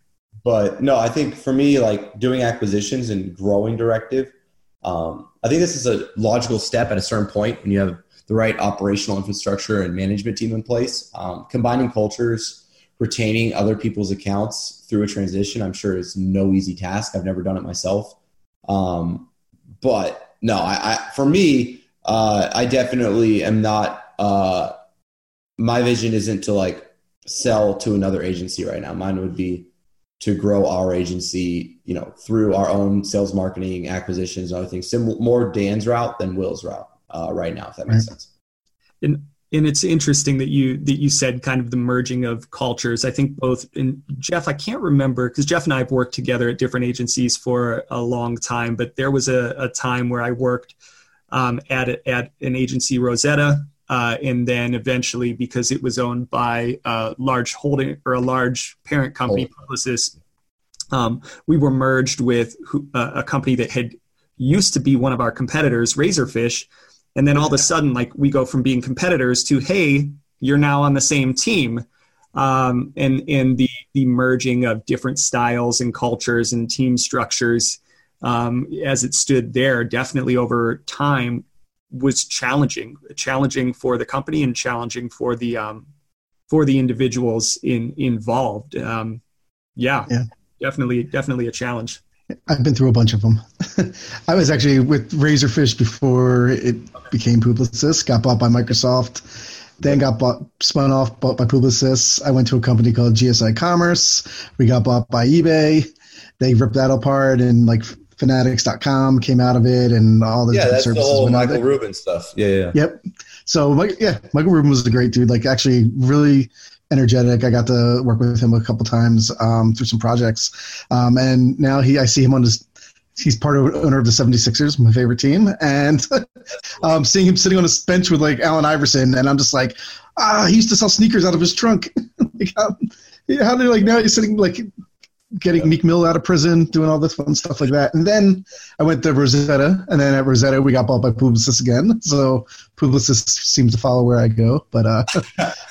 but no, I think for me, like doing acquisitions and growing Directive, um, I think this is a logical step at a certain point when you have the right operational infrastructure and management team in place. Um, combining cultures, retaining other people's accounts through a transition, I'm sure is no easy task. I've never done it myself. Um, but no, I, I for me, uh, I definitely am not. Uh, my vision isn't to like sell to another agency right now. Mine would be to grow our agency, you know, through our own sales, marketing, acquisitions, and other things. Sim- more Dan's route than Will's route uh, right now, if that makes sense. And and it's interesting that you that you said kind of the merging of cultures. I think both in Jeff, I can't remember because Jeff and I have worked together at different agencies for a long time, but there was a, a time where I worked um, at at an agency Rosetta, uh, and then eventually because it was owned by a large holding or a large parent company, oh. Publicis, um, we were merged with uh, a company that had used to be one of our competitors, Razorfish and then all of a sudden like we go from being competitors to hey you're now on the same team. Um, and and the the merging of different styles and cultures and team structures um, as it stood there definitely over time was challenging challenging for the company and challenging for the um, for the individuals in involved. Um, yeah, yeah. definitely definitely a challenge I've been through a bunch of them. *laughs* I was actually with Razorfish before it became Publicis, got bought by Microsoft, then got bought, spun off, bought by Publicis. I went to a company called GSI Commerce. We got bought by eBay. They ripped that apart and like fanatics.com came out of it and all the yeah, that's services the whole Michael Rubin stuff. Yeah, yeah. Yep. So yeah, Michael Rubin was a great dude. Like actually really energetic. I got to work with him a couple times um, through some projects, um, and now he I see him on his. He's part of owner of the 76ers, my favorite team, and *laughs* um, seeing him sitting on a bench with like Allen Iverson, and I'm just like, ah, he used to sell sneakers out of his trunk. *laughs* like, how, how did like now he's sitting like getting Meek Mill out of prison, doing all this fun stuff like that. And then I went to Rosetta, and then at Rosetta we got bought by Publicis again. So Publicis seems to follow where I go. But uh,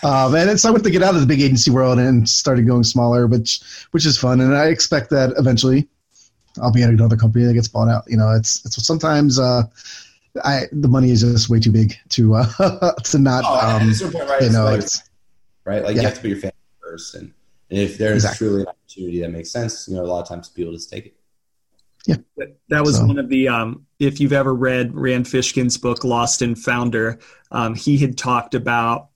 um, and so I went to get out of the big agency world and started going smaller, which which is fun. And I expect that eventually I'll be at another company that gets bought out. You know, it's it's sometimes. Uh, I the money is just way too big to uh, *laughs* to not oh, um, right, you know like, right like yeah. you have to put your family first and and if there's exactly. truly an opportunity that makes sense, you know, a lot of times people just take it. Yeah. That was so. one of the, um, if you've ever read Rand Fishkin's book, Lost and Founder, um, he had talked about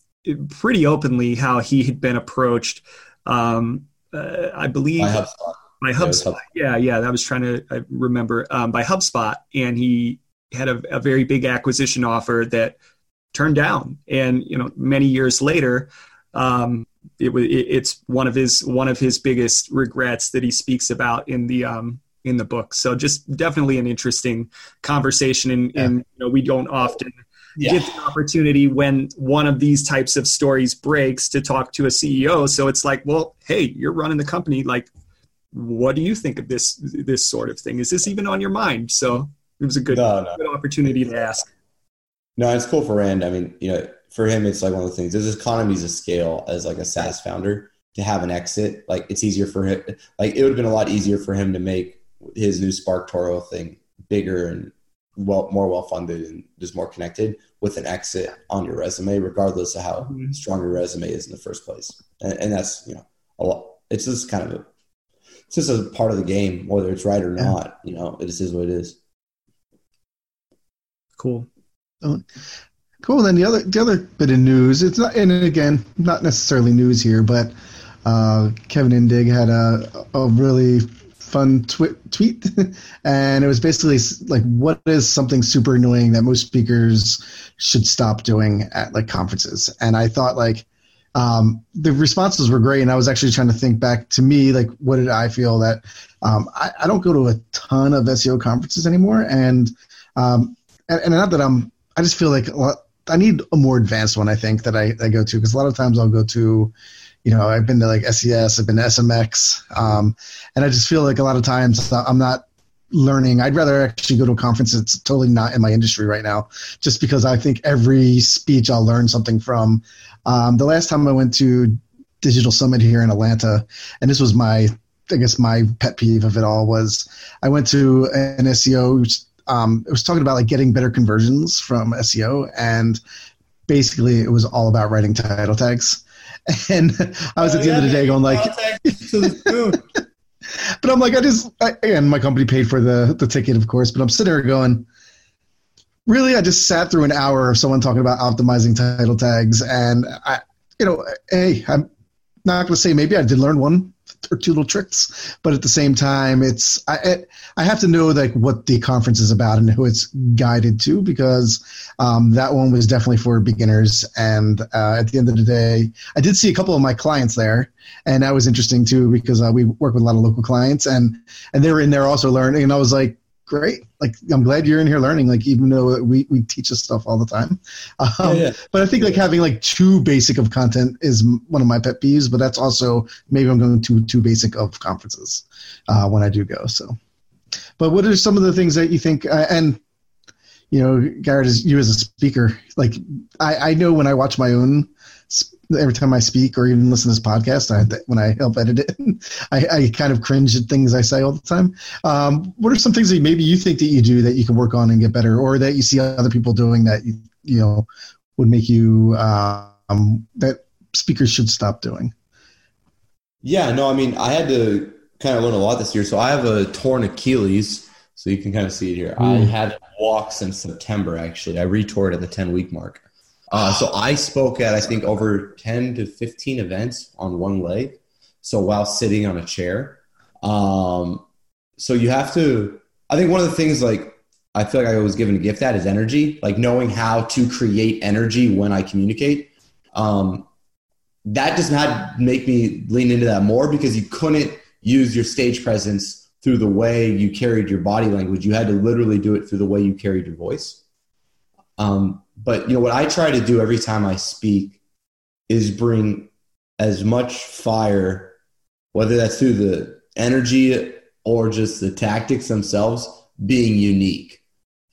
pretty openly how he had been approached, um, uh, I believe. By HubSpot. By HubSpot. Yeah, yeah. I was trying to I remember um, by HubSpot. And he had a, a very big acquisition offer that turned down. And, you know, many years later, um, it was it's one of his one of his biggest regrets that he speaks about in the um in the book. So just definitely an interesting conversation, and, yeah. and you know we don't often yeah. get the opportunity when one of these types of stories breaks to talk to a CEO. So it's like, well, hey, you're running the company, like. What do you think of this this sort of thing? Is this even on your mind? So it was a good, no, no. good opportunity to ask. No, it's cool for Rand. I mean, you know, for him, it's like one of the things. There's economies of scale as like a SaaS founder to have an exit. Like it's easier for him. Like it would have been a lot easier for him to make his new SparkToro thing bigger and well more well funded and just more connected with an exit on your resume, regardless of how mm-hmm. strong your resume is in the first place. And, and, that's you know a lot. It's just kind of a it's just a part of the game, whether it's right or not. You know, it just is what it is. Cool. Oh, cool. Then the other the other bit of news. It's not, and again, not necessarily news here, but uh, Kevin Indig had a a really fun twi- tweet, *laughs* and it was basically like, what is something super annoying that most speakers should stop doing at like conferences? And I thought like um, the responses were great, and I was actually trying to think back to me, like what did I feel that um, I, I, don't go to a ton of SEO conferences anymore, and um, and, and, not that I'm, I just feel like I need a more advanced one. I think that I, I go to because a lot of times I'll go to, you know, I've been to like SES, I've been to SMX, um, and I just feel like a lot of times I'm not learning. I'd rather actually go to a conference that's totally not in my industry right now, just because I think every speech I'll learn something from. Um, the last time I went to Digital Summit here in Atlanta, and this was my, I guess my pet peeve of it all was I went to an SEO. Um, it was talking about like getting better conversions from SEO, and basically it was all about writing title tags. *laughs* And I was oh, at the yeah, end of the day going like, *laughs* but I'm like, I just, I, and my company paid for the the ticket, of course. But I'm sitting there going, really, I just sat through an hour of someone talking about optimizing title tags, and I, you know, hey, I'm not going to say maybe I did learn one *laughs* or two little tricks, but at the same time, it's I I have to know like what the conference is about and who it's guided to because um, that one was definitely for beginners. And uh, at the end of the day, I did see a couple of my clients there, and that was interesting too because uh, we work with a lot of local clients, and and they were in there also learning, and I was like, great. Like, I'm glad you're in here learning. Like, even though we, we teach us stuff all the time, um, yeah, yeah. but I think like having like too basic of content is one of my pet peeves. But that's also maybe I'm going too too basic of conferences uh, when I do go. So, but what are some of the things that you think? Uh, and you know, Garrett, as you as a speaker, like I, I know when I watch my own every time I speak or even listen to this podcast, I, when I help edit it, *laughs* I, I, kind of cringe at things I say all the time. Um, what are some things that maybe you think that you do that you can work on and get better, or that you see other people doing that you, you know would make you um, that speakers should stop doing? Yeah, no, I mean, I had to kind of learn a lot this year. So I have a torn Achilles. So you can kind of see it here. Mm. I had walks since September. Actually, I retore at the ten week mark. Uh, so I spoke at I think over ten to fifteen events on one leg. So while sitting on a chair, um, so you have to. I think one of the things like I feel like I was given a gift at is energy, like knowing how to create energy when I communicate. Um, that does not make me lean into that more because you couldn't use your stage presence through the way you carried your body language. You had to literally do it through the way you carried your voice. Um, but you know what I try to do every time I speak is bring as much fire, whether that's through the energy or just the tactics themselves, being unique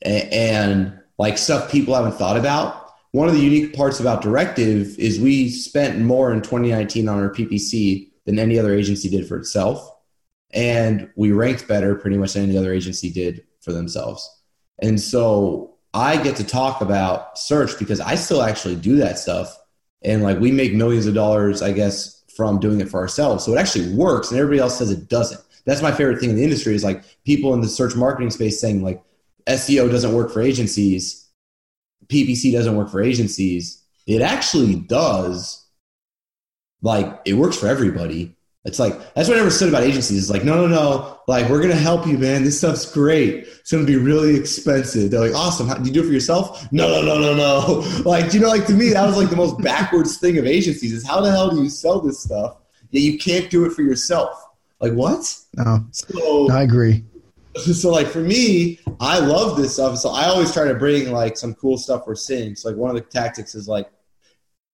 and like stuff people haven't thought about. One of the unique parts about Directive is we spent more in 2019 on our PPC than any other agency did for itself. And we ranked better pretty much than any other agency did for themselves. And so I get to talk about search because I still actually do that stuff. And like we make millions of dollars, I guess, from doing it for ourselves. So it actually works and everybody else says it doesn't. That's my favorite thing in the industry is like people in the search marketing space saying like SEO doesn't work for agencies, PPC doesn't work for agencies. It actually does. Like it works for everybody. It's like that's what I never said about agencies. It's like, no, no, no. Like we're gonna help you, man. This stuff's great. It's gonna be really expensive. They're like, awesome. How, do you do it for yourself? No, no, no, no, no. *laughs* Like, you know, like to me, that was like the most backwards thing of agencies is how the hell do you sell this stuff? Yeah, you can't do it for yourself. Like what? No. So I agree. *laughs* So like for me, I love this stuff. So I always try to bring like some cool stuff we're seeing. So like one of the tactics is like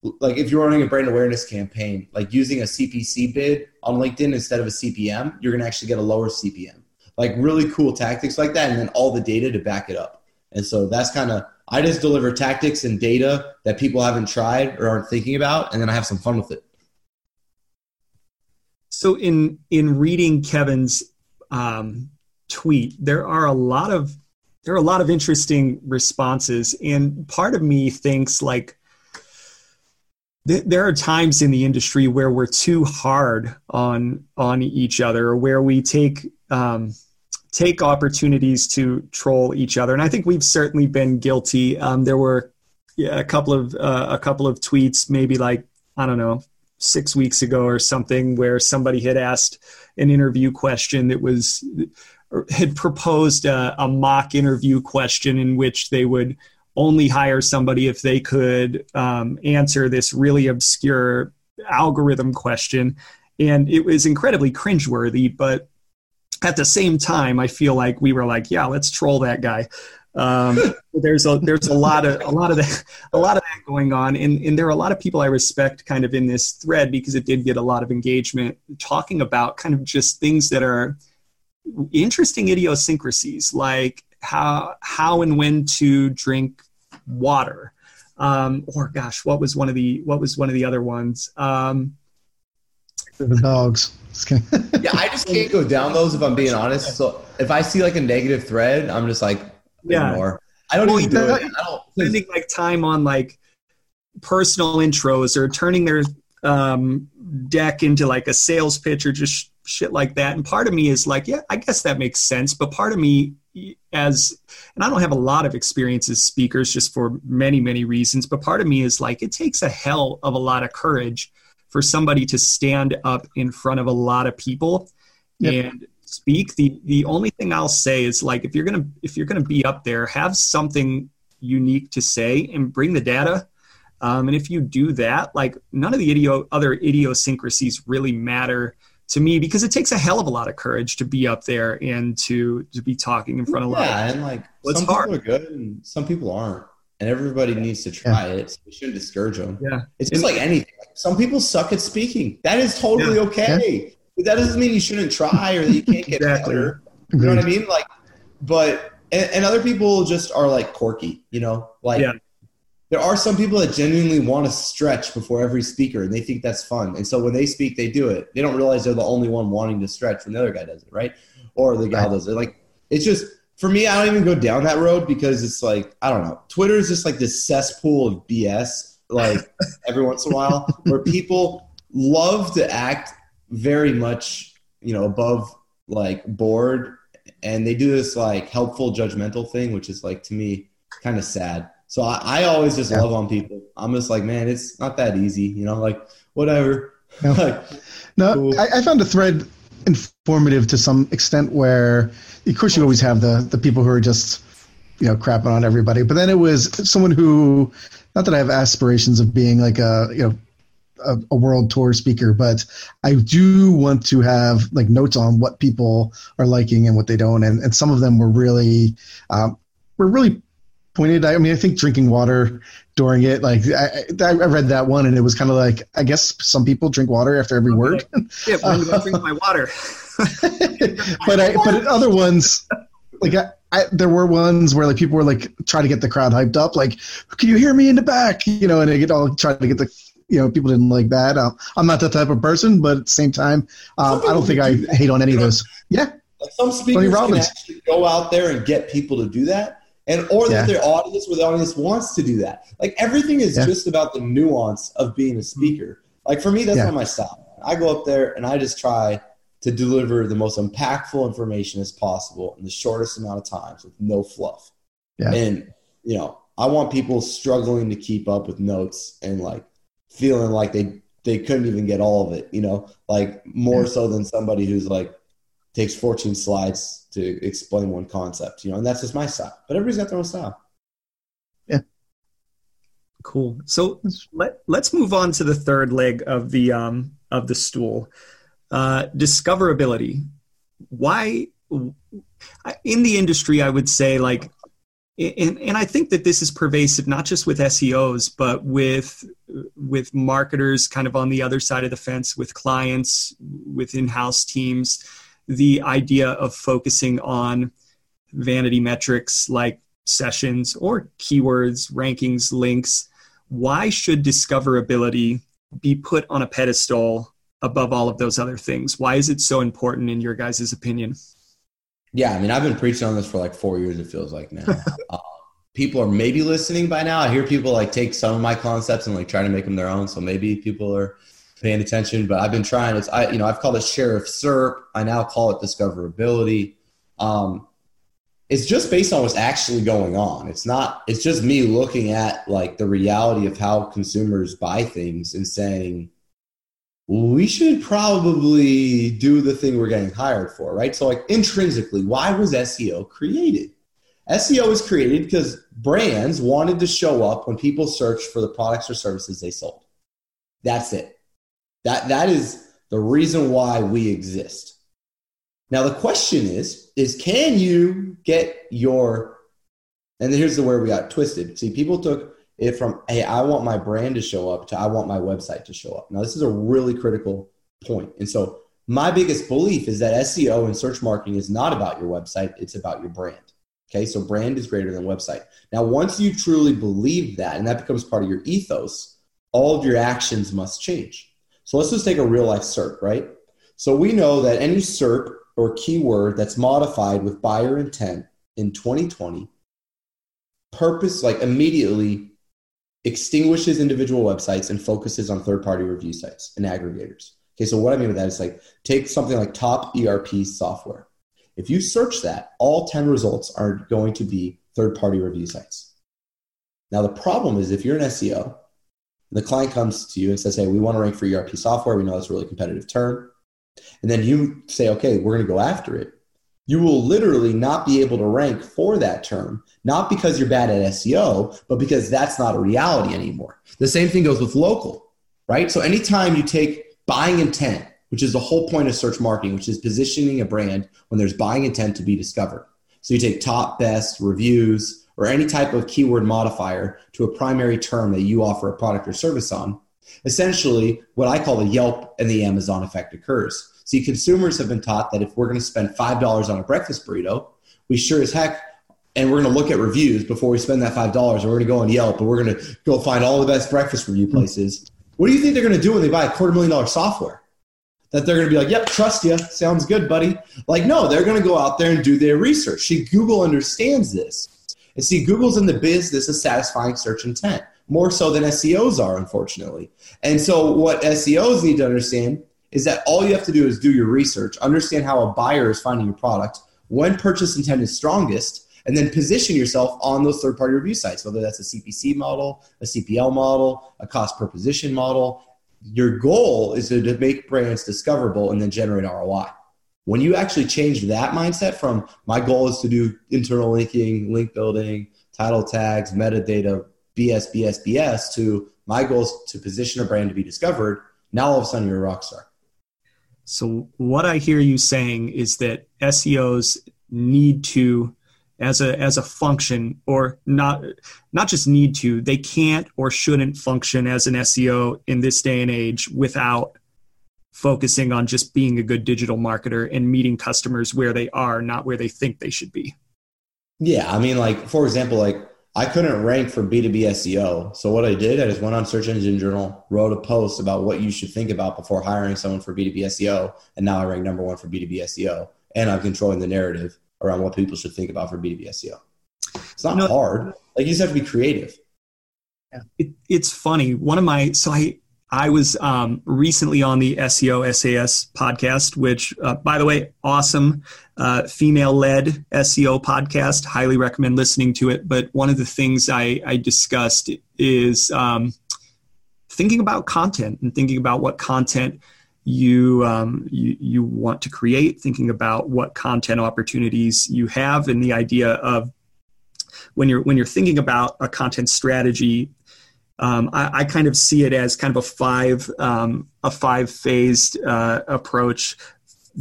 like if you're running a brand awareness campaign, like using a CPC bid on LinkedIn instead of a CPM, you're going to actually get a lower CPM. Like really cool tactics like that, and then all the data to back it up. And so that's kind of I just deliver tactics and data that people haven't tried or aren't thinking about, and then I have some fun with it. So in in reading Kevin's um, tweet, there are a lot of there are a lot of interesting responses, and part of me thinks like there are times in the industry where we're too hard on on each other, where we take um, take opportunities to troll each other, and I think we've certainly been guilty. Um, there were yeah, a couple of uh, a couple of tweets, maybe like I don't know, six weeks ago or something, where somebody had asked an interview question that was had proposed a, a mock interview question in which they would only hire somebody if they could um, answer this really obscure algorithm question. And it was incredibly cringeworthy, but at the same time, I feel like we were like, yeah, let's troll that guy. Um, *laughs* there's a there's a lot of a lot of that a lot of that going on, and and there are a lot of people I respect kind of in this thread because it did get a lot of engagement talking about kind of just things that are interesting idiosyncrasies like how how and when to drink water. Um, or gosh what was one of the what was one of the other ones? Um, the dogs. *laughs* Yeah i just can't go down those if i'm being honest. So if i see like a negative thread i'm just like ignore. Yeah. i don't well, even do it. I don't, spending like time on like personal intros or turning their um, deck into like a sales pitch or just shit like that. And part of me is like, yeah, I guess that makes sense. But part of me, as, and I don't have a lot of experience as speakers just for many, many reasons, but part of me is like, it takes a hell of a lot of courage for somebody to stand up in front of a lot of people yep. and speak. The, the only thing I'll say is like, if you're going to, if you're going to be up there, have something unique to say and bring the data. Um, and if you do that, like none of the idio- other idiosyncrasies really matter to me because it takes a hell of a lot of courage to be up there and to to be talking in front of yeah, and like well, some hard. people are good and some people aren't, and everybody needs to try yeah. it. So we shouldn't discourage them. Yeah, it's just like anything. Some people suck at speaking. That is totally yeah. okay. But that doesn't mean you shouldn't try or that you can't get exactly. better. You know what I mean? Like, but and, and, other people just are like quirky. You know, like. There are some people that genuinely want to stretch before every speaker and they think that's fun. And so when they speak, they do it. They don't realize they're the only one wanting to stretch when the other guy does it, right? Or the guy does it. Like it's just for me, I don't even go down that road because it's like, I don't know. Twitter is just like this cesspool of BS, like *laughs* every once in a while, where people love to act very much, you know, above like board and they do this like helpful judgmental thing, which is like to me kind of sad so I, I always just yeah. love on people. I'm just like, man, it's not that easy, you know, like whatever. No, *laughs* like, no cool. I, I, found a thread informative to some extent where, of course, you always have the the people who are just, you know, crapping on everybody. But then it was someone who, not that I have aspirations of being like a, you know, a, a, world tour speaker, but I do want to have like notes on what people are liking and what they don't. And, and some of them were really, um, were really pointed. I mean, I think drinking water during it, like I, I read that one, and it was kind of like I guess some people drink water after every okay. word. Yeah, I'm gonna drink my water. *laughs* but I, but other ones, like I, I, there were ones where like people were like trying to get the crowd hyped up, like, "Can you hear me in the back?" You know, and they get all trying to get the you know people didn't like that. Uh, I'm not that type of person, but at the same time, um, I don't think I hate on any of those. Yeah, like some speakers can actually go out there and get people to do that and or yeah. that their audience where the audience wants to do that. Like everything is yeah. just about the nuance of being a speaker. Like for me, that's yeah. not my style. I go up there and I just try to deliver the most impactful information as possible in the shortest amount of times with no fluff. Yeah. And you know, I want people struggling to keep up with notes and like feeling like they they couldn't even get all of it, you know, like more so than somebody who's like takes 14 slides to explain one concept, you know, and that's just my style. But everybody's got their own style. Yeah. Cool. So let let's move on to the third leg of the um of the stool. Uh, discoverability. Why in the industry I would say like and, and I think that this is pervasive not just with SEOs but with with marketers kind of on the other side of the fence with clients with in-house teams the idea of focusing on vanity metrics like sessions or keywords, rankings, links. Why should discoverability be put on a pedestal above all of those other things? Why is it so important in your guys' opinion? Yeah, I mean, I've been preaching on this for like four years, it feels like now. *laughs* uh, people are maybe listening by now. I hear people like take some of my concepts and like try to make them their own. So maybe people are paying attention. But I've been trying. It's I you know I've called it Share of SERP. I now call it discoverability. um, it's just based on what's actually going on. It's not. It's just me looking at like the reality of how consumers buy things and saying we should probably do the thing we're getting hired for, right? So, like intrinsically, why was SEO created? SEO was created because brands wanted to show up when people searched for the products or services they sold. That's it. That that is the reason why we exist. Now the question is is can you get your and here's the where we got twisted. See, people took it from hey, I want my brand to show up to I want my website to show up. Now this is a really critical point. And so my biggest belief is that SEO and search marketing is not about your website, it's about your brand. Okay, so brand is greater than website. Now, once you truly believe that and that becomes part of your ethos, all of your actions must change. So let's just take a real life SERP, right? So we know that any SERP or keyword that's modified with buyer intent in 2020 purpose like immediately extinguishes individual websites and focuses on third party review sites and aggregators. Okay, so what I mean with that is like take something like top ERP software. If you search that, all 10 results are going to be third party review sites. Now, the problem is if you're an SEO, the client comes to you and says, Hey, we want to rank for ERP software. We know it's a really competitive term. And then you say, Okay, we're going to go after it. You will literally not be able to rank for that term, not because you're bad at SEO, but because that's not a reality anymore. The same thing goes with local, right? So anytime you take buying intent which is the whole point of search marketing, which is positioning a brand when there's buying intent to be discovered. So you take top, best, reviews, or any type of keyword modifier to a primary term that you offer a product or service on. Essentially, what I call the Yelp and the Amazon effect occurs. See, consumers have been taught that if we're going to spend $5 on a breakfast burrito, we sure as heck and we're going to look at reviews before we spend that $5 or we're going to go on Yelp and we're going to go find all the best breakfast review hmm. places. What do you think they're going to do when they buy a quarter million dollar software? that they're going to be like, yep, trust you. Sounds good, buddy. Like, no, they're going to go out there and do their research. See, Google understands this. And see, Google's in the business of satisfying search intent more so than SEOs are, unfortunately. And so, what SEOs need to understand is that all you have to do is do your research, understand how a buyer is finding your product, when purchase intent is strongest, and then position yourself on those third party review sites, whether that's a CPC model, a CPL model, a cost per position model, your goal is to, make brands discoverable and then generate ROI. When you actually change that mindset from my goal is to do internal linking, link building, title tags, metadata, BS, BS, BS to my goal is to position a brand to be discovered, now all of a sudden you're a rock star. So, what I hear you saying is that SEOs need to as a as a function or not not just need to they can't or shouldn't function as an SEO in this day and age without focusing on just being a good digital marketer and meeting customers where they are not where they think they should be yeah i mean like for example like i couldn't rank for b2b seo so what i did i just went on search engine journal wrote a post about what you should think about before hiring someone for b2b seo and now i rank number one for b2b seo and i'm controlling the narrative around what people should think about for B2B SEO. It's not hard. Like you just have to be creative. Yeah. It, it's funny. One of my, so I, I was um, recently on the SEO SAS podcast, which, uh, by the way, awesome uh, female led SEO podcast. Highly recommend listening to it. But one of the things I, I discussed is um, thinking about content and thinking about what content you, um, you you want to create, thinking about what content opportunities you have, and the idea of when you're when you're thinking about a content strategy. Um, I, I, kind of see it as kind of a five um, a five phased uh, approach.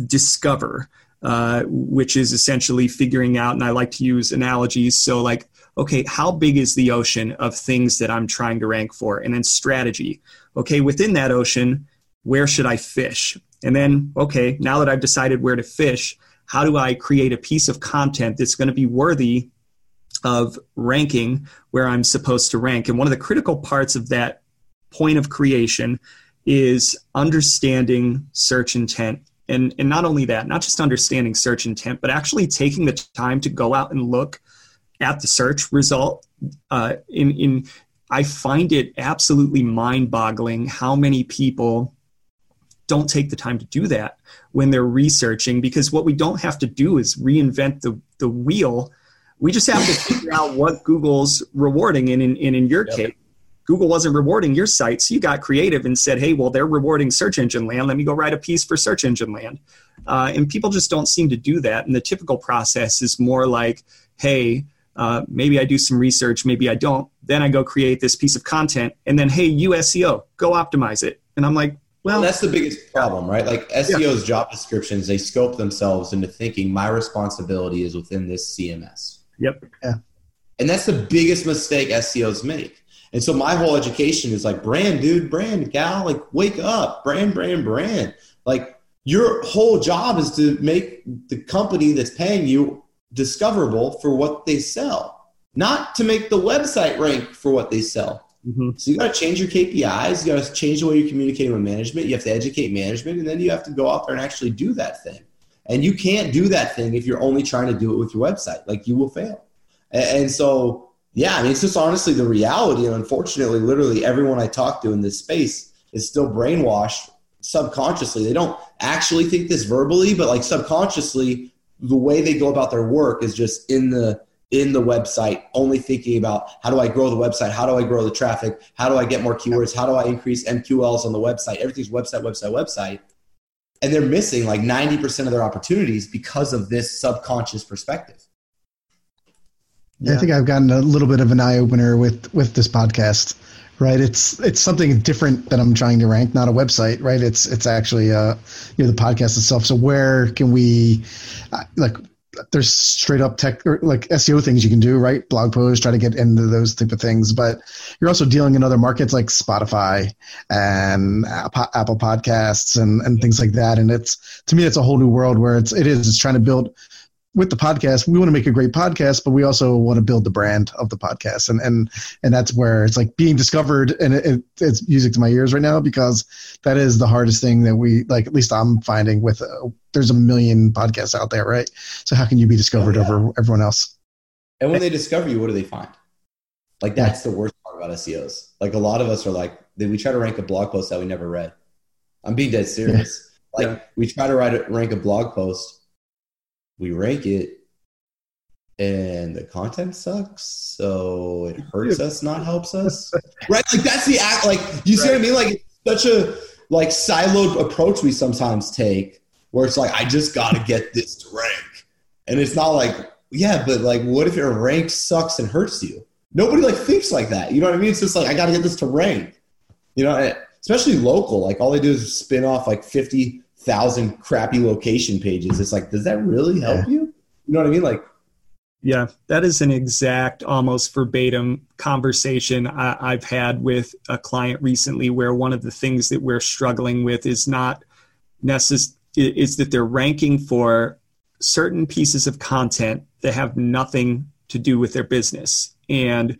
Discover, uh, which is essentially figuring out, and I like to use analogies. So, like, okay, how big is the ocean of things that I'm trying to rank for? And then strategy. Okay, within that ocean, where should I fish? And then, okay, now that I've decided where to fish, how do I create a piece of content that's going to be worthy of ranking where I'm supposed to rank? And one of the critical parts of that point of creation is understanding search intent. And, and not only that, not just understanding search intent, but actually taking the time to go out and look at the search result. Uh, in, in I find it absolutely mind boggling how many people don't take the time to do that when they're researching because what we don't have to do is reinvent the, the wheel. We just have to figure out what Google's rewarding. And in, and in your yep. case, Google wasn't rewarding your site. So you got creative and said, hey, well, they're rewarding search engine land. Let me go write a piece for search engine land. Uh, and people just don't seem to do that. And the typical process is more like, hey, uh, maybe I do some research, maybe I don't. Then I go create this piece of content, and then hey, you SEO, go optimize it. And I'm like, well, that's the biggest problem, right? Like SEO's yeah. job descriptions, they scope themselves into thinking my responsibility is within this CMS. Yep. Yeah. And that's the biggest mistake SEOs make. And so my whole education is like brand, dude, brand, gal, like wake up, brand, brand, brand. Like your whole job is to make the company that's paying you discoverable for what they sell, not to make the website rank for what they sell. Mm-hmm. So you got to change your KPIs. You got to change the way you're communicating with management. You have to educate management, and then you have to go out there and actually do that thing. And you can't do that thing if you're only trying to do it with your website. Like you will fail. And, so, yeah, I mean, it's just honestly the reality. And unfortunately, literally everyone I talk to in this space is still brainwashed subconsciously. They don't actually think this verbally, but like subconsciously, the way they go about their work is just in the in the website only thinking about how do i grow the website how do i grow the traffic how do i get more keywords how do i increase mqls on the website everything's website website website and they're missing like 90% of their opportunities because of this subconscious perspective. Yeah. i think i've gotten a little bit of an eye-opener with with this podcast right? It's it's something different that i'm trying to rank not a website right? It's it's actually uh you know the podcast itself. So where can we uh, like there's straight up tech or like SEO things you can do, right? Blog posts, try to get into those type of things. But you're also dealing in other markets like Spotify and Apple Podcasts and, and things like that. And it's to me, it's a whole new world where it's it is it's trying to build with the podcast, we want to make a great podcast, but we also want to build the brand of the podcast, and and and that's where it's like being discovered, and it, it, it's music to my ears right now because that is the hardest thing that we like. At least I'm finding with uh, there's a million podcasts out there, right? So how can you be discovered oh, yeah. over everyone else? And when they discover you, what do they find? Like that's yeah. the worst part about SEOs. Like a lot of us are like, we try to rank a blog post that we never read. I'm being dead serious. Yeah. Like we try to write a, rank a blog post we rank it and the content sucks so it *laughs* hurts us not helps us. *laughs* Right like that's the act like you see right. what i mean? Like it's such a like siloed approach we sometimes take where it's like i just gotta get this to rank. And it's not like yeah but like what if your rank sucks and hurts you? Nobody like thinks like that you know what i mean? It's just like i gotta get this to rank you know? Especially local like all they do is spin off like 50 thousand crappy location pages. It's like, does that really help yeah. you? You know what I mean? Like, yeah, that is an exact, almost verbatim conversation I, have had with a client recently, where one of the things that we're struggling with is not necessary is that they're ranking for certain pieces of content that have nothing to do with their business, and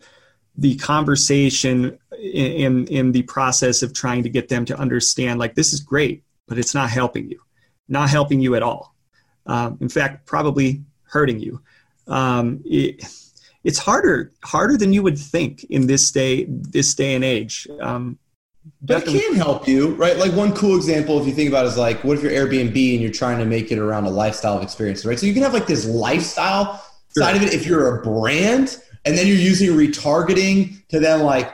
the conversation in in the process of trying to get them to understand, like, this is great but it's not helping you, not helping you at all. Um, in fact, probably hurting you. Um, it, it's harder harder than you would think in this day this day and age. Um, but it can help you, right? Like one cool example, if you think about, it, is like, what if you're Airbnb and you're trying to make it around a lifestyle of experience, right? So you can have like this lifestyle sure. side of it if you're a brand, and then you're using retargeting to then like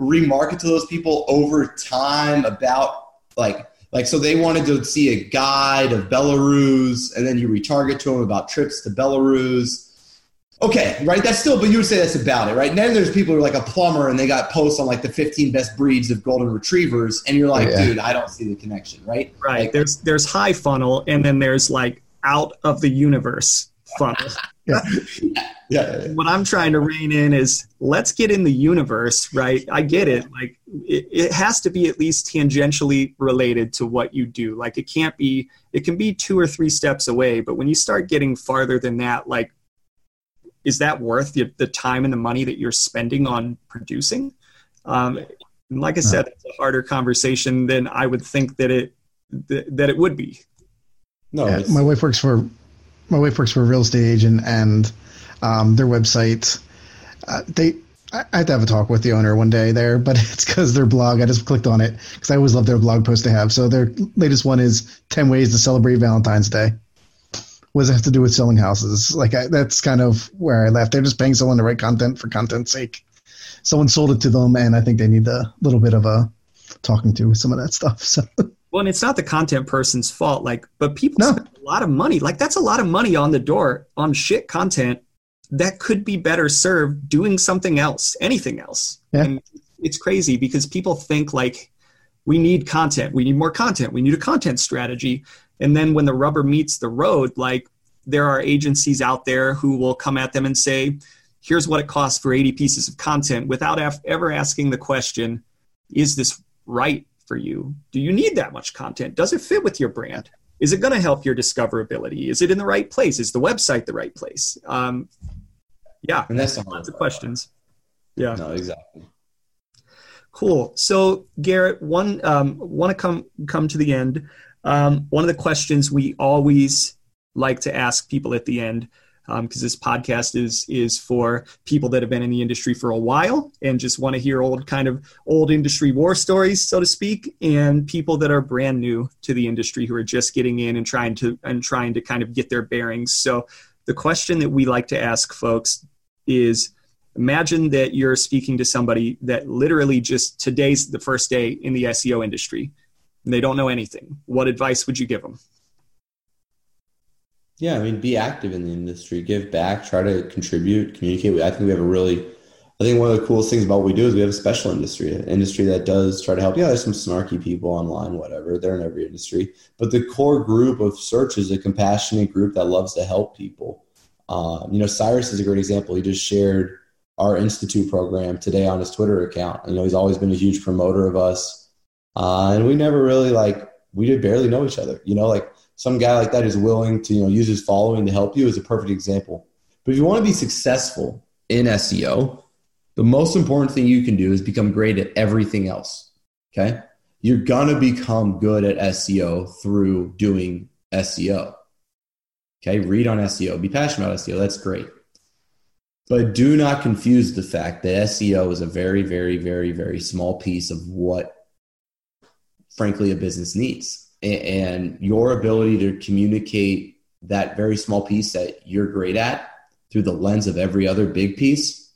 remarket to those people over time about like like so they wanted to see a guide of belarus and then you retarget to them about trips to belarus. Okay right that's still but you would say that's about it right? And then there's people who are like a plumber and they got posts on like the 15 best breeds of golden retrievers and you're like yeah. dude i don't see the connection right? Right like, there's there's high funnel and then there's like out of the universe funnel yeah. *laughs* yeah. What I'm trying to rein in is let's get in the universe, right? I get it. Like it, it has to be at least tangentially related to what you do. Like it can't be, it can be two or three steps away, but when you start getting farther than that, like, is that worth the, the time and the money that you're spending on producing? Um, and like I said, it's a harder conversation than I would think that it that it would be. No, yeah, my wife works for my wife works for a real estate agent, and um, their website, uh, they I have to have a talk with the owner one day there, but *laughs* it's because their blog. I just clicked on it because I always love their blog post they have. So their latest one is ten ways to celebrate Valentine's Day. What does it have to do with selling houses? Like I, that's kind of where I left. They're just paying someone to write content for content's sake. Someone sold it to them, and I think they need a little bit of a talking to with some of that stuff. *laughs* So. Well, and it's not the content person's fault. Like, but people No. spend a lot of money. Like, that's a lot of money on the door on shit content that could be better served doing something else, anything else. Yeah. And it's crazy because people think like we need content, we need more content, we need a content strategy. And then when the rubber meets the road, like there are agencies out there who will come at them and say, here's what it costs for 80 pieces of content without ever asking the question, is this right for you? Do you need that much content? Does it fit with your brand? Is it going to help your discoverability? Is it in the right place? Is the website the right place? Um, yeah, And that's lots of questions. Yeah. No, exactly. Cool. So Garrett, one um, want to come come to the end. Um, one of the questions we always like to ask people at the end, Um, because this podcast is is for people that have been in the industry for a while and just want to hear old kind of old industry war stories, so to speak, and people that are brand new to the industry who are just getting in and trying to and trying to kind of get their bearings. So the question that we like to ask folks is imagine that you're speaking to somebody that literally just today's the first day in the SEO industry and they don't know anything. What advice would you give them? Yeah, I mean, be active in the industry, give back, try to contribute, communicate. I think we have a really, I think one of the coolest things about what we do is we have a special industry, an industry that does try to help. Yeah, there's some snarky people online, whatever. They're in every industry, but the core group of search is a compassionate group that loves to help people. Um, you know, Cyrus is a great example. He just shared our institute program today on his Twitter account. You know, he's always been a huge promoter of us, uh, and we never really like we did barely know each other. You know, like some guy like that is willing to you know use his following to help you is a perfect example. But if you want to be successful in SEO, the most important thing you can do is become great at everything else. Okay, you're gonna become good at SEO through doing SEO. Okay, read on SEO, be passionate about SEO. That's great. But do not confuse the fact that SEO is a very, very, very, very small piece of what, frankly, a business needs. And your ability to communicate that very small piece that you're great at through the lens of every other big piece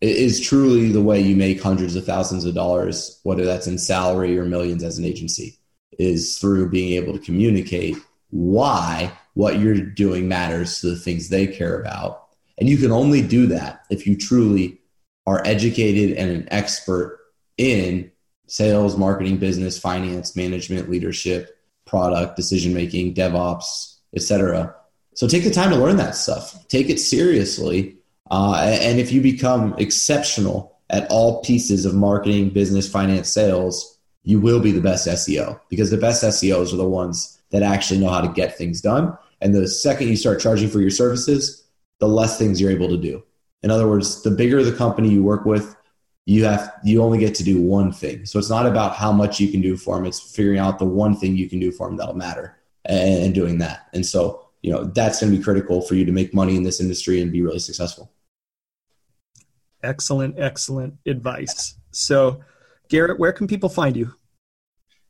is truly the way you make hundreds of thousands of dollars, whether that's in salary or millions as an agency, is through being able to communicate why what you're doing matters to the things they care about. And you can only do that if you truly are educated and an expert in sales, marketing, business, finance, management, leadership, product, decision making, DevOps, etc. So take the time to learn that stuff. Take it seriously. Uh, and if you become exceptional at all pieces of marketing, business, finance, sales, you will be the best SEO because the best SEOs are the ones that actually know how to get things done. And the second you start charging for your services, the less things you're able to do. In other words, the bigger the company you work with, you have you only get to do one thing. So it's not about how much you can do for them; it's figuring out the one thing you can do for them that'll matter and, and doing that. And so you know that's going to be critical for you to make money in this industry and be really successful. Excellent, excellent advice. So, Garrett, where can people find you?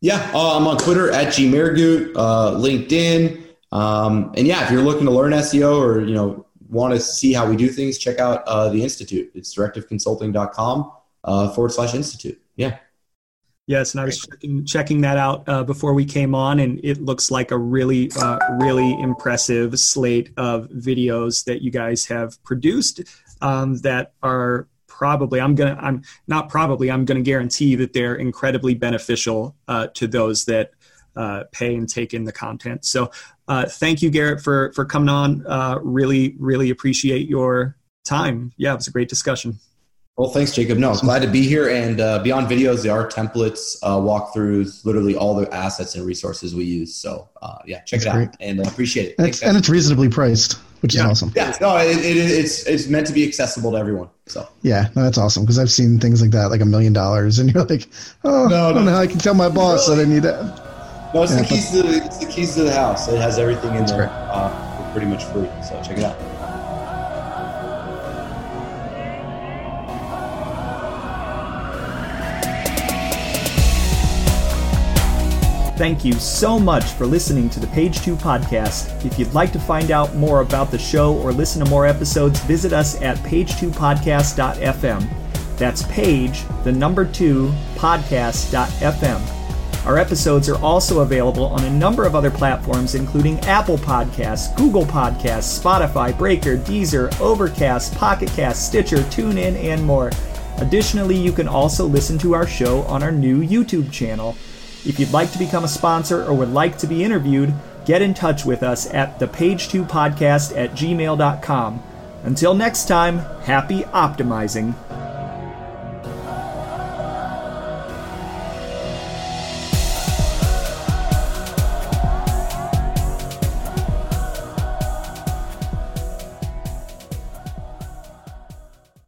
Yeah, uh, I'm on Twitter at gmehrguth, uh, LinkedIn, um, and yeah, if you're looking to learn SEO or you know want to see how we do things, check out uh, the institute. It's directiveconsulting.com uh, forward slash institute. Yeah. Yes, and I was checking, checking that out uh, before we came on, and it looks like a really, uh, really impressive slate of videos that you guys have produced um, that are probably I'm gonna I'm not probably I'm gonna guarantee that they're incredibly beneficial uh, to those that uh, pay and take in the content. So uh, thank you, Garrett, for for coming on. Uh, really, really appreciate your time. Yeah, it was a great discussion. Well, thanks, Jacob. No, glad to be here. And uh, beyond videos, there are templates, uh, walkthroughs, literally all the assets and resources we use. So, uh, yeah, check That's it out and uh, appreciate it. And Thanks, it's, and it's reasonably priced, which is awesome. yeah, no, it, it, it's it's meant to be accessible to everyone. So, Yeah, no, that's awesome because I've seen things like that, like a million dollars, and *laughs* you're like, oh, No, I don't know how I can tell my boss that I need that. no, it's Yeah, the keys to the, it's the keys to the house. It has everything in there, great. uh, pretty much free. So check it out. Thank you so much for listening to the Page 2 podcast. If you'd like to find out more about the show or listen to more episodes, visit us at page2podcast.fm. That's page, the number 2, podcast.fm. Our episodes are also available on a number of other platforms, including Apple Podcasts, Google Podcasts, Spotify, Breaker, Deezer, Overcast, Pocket Cast, Stitcher, TuneIn, and more. Additionally, you can also listen to our show on our new YouTube channel. If you'd like to become a sponsor or would like to be interviewed, get in touch with us at thepage2podcast at gmail.com. Until next time, happy optimizing.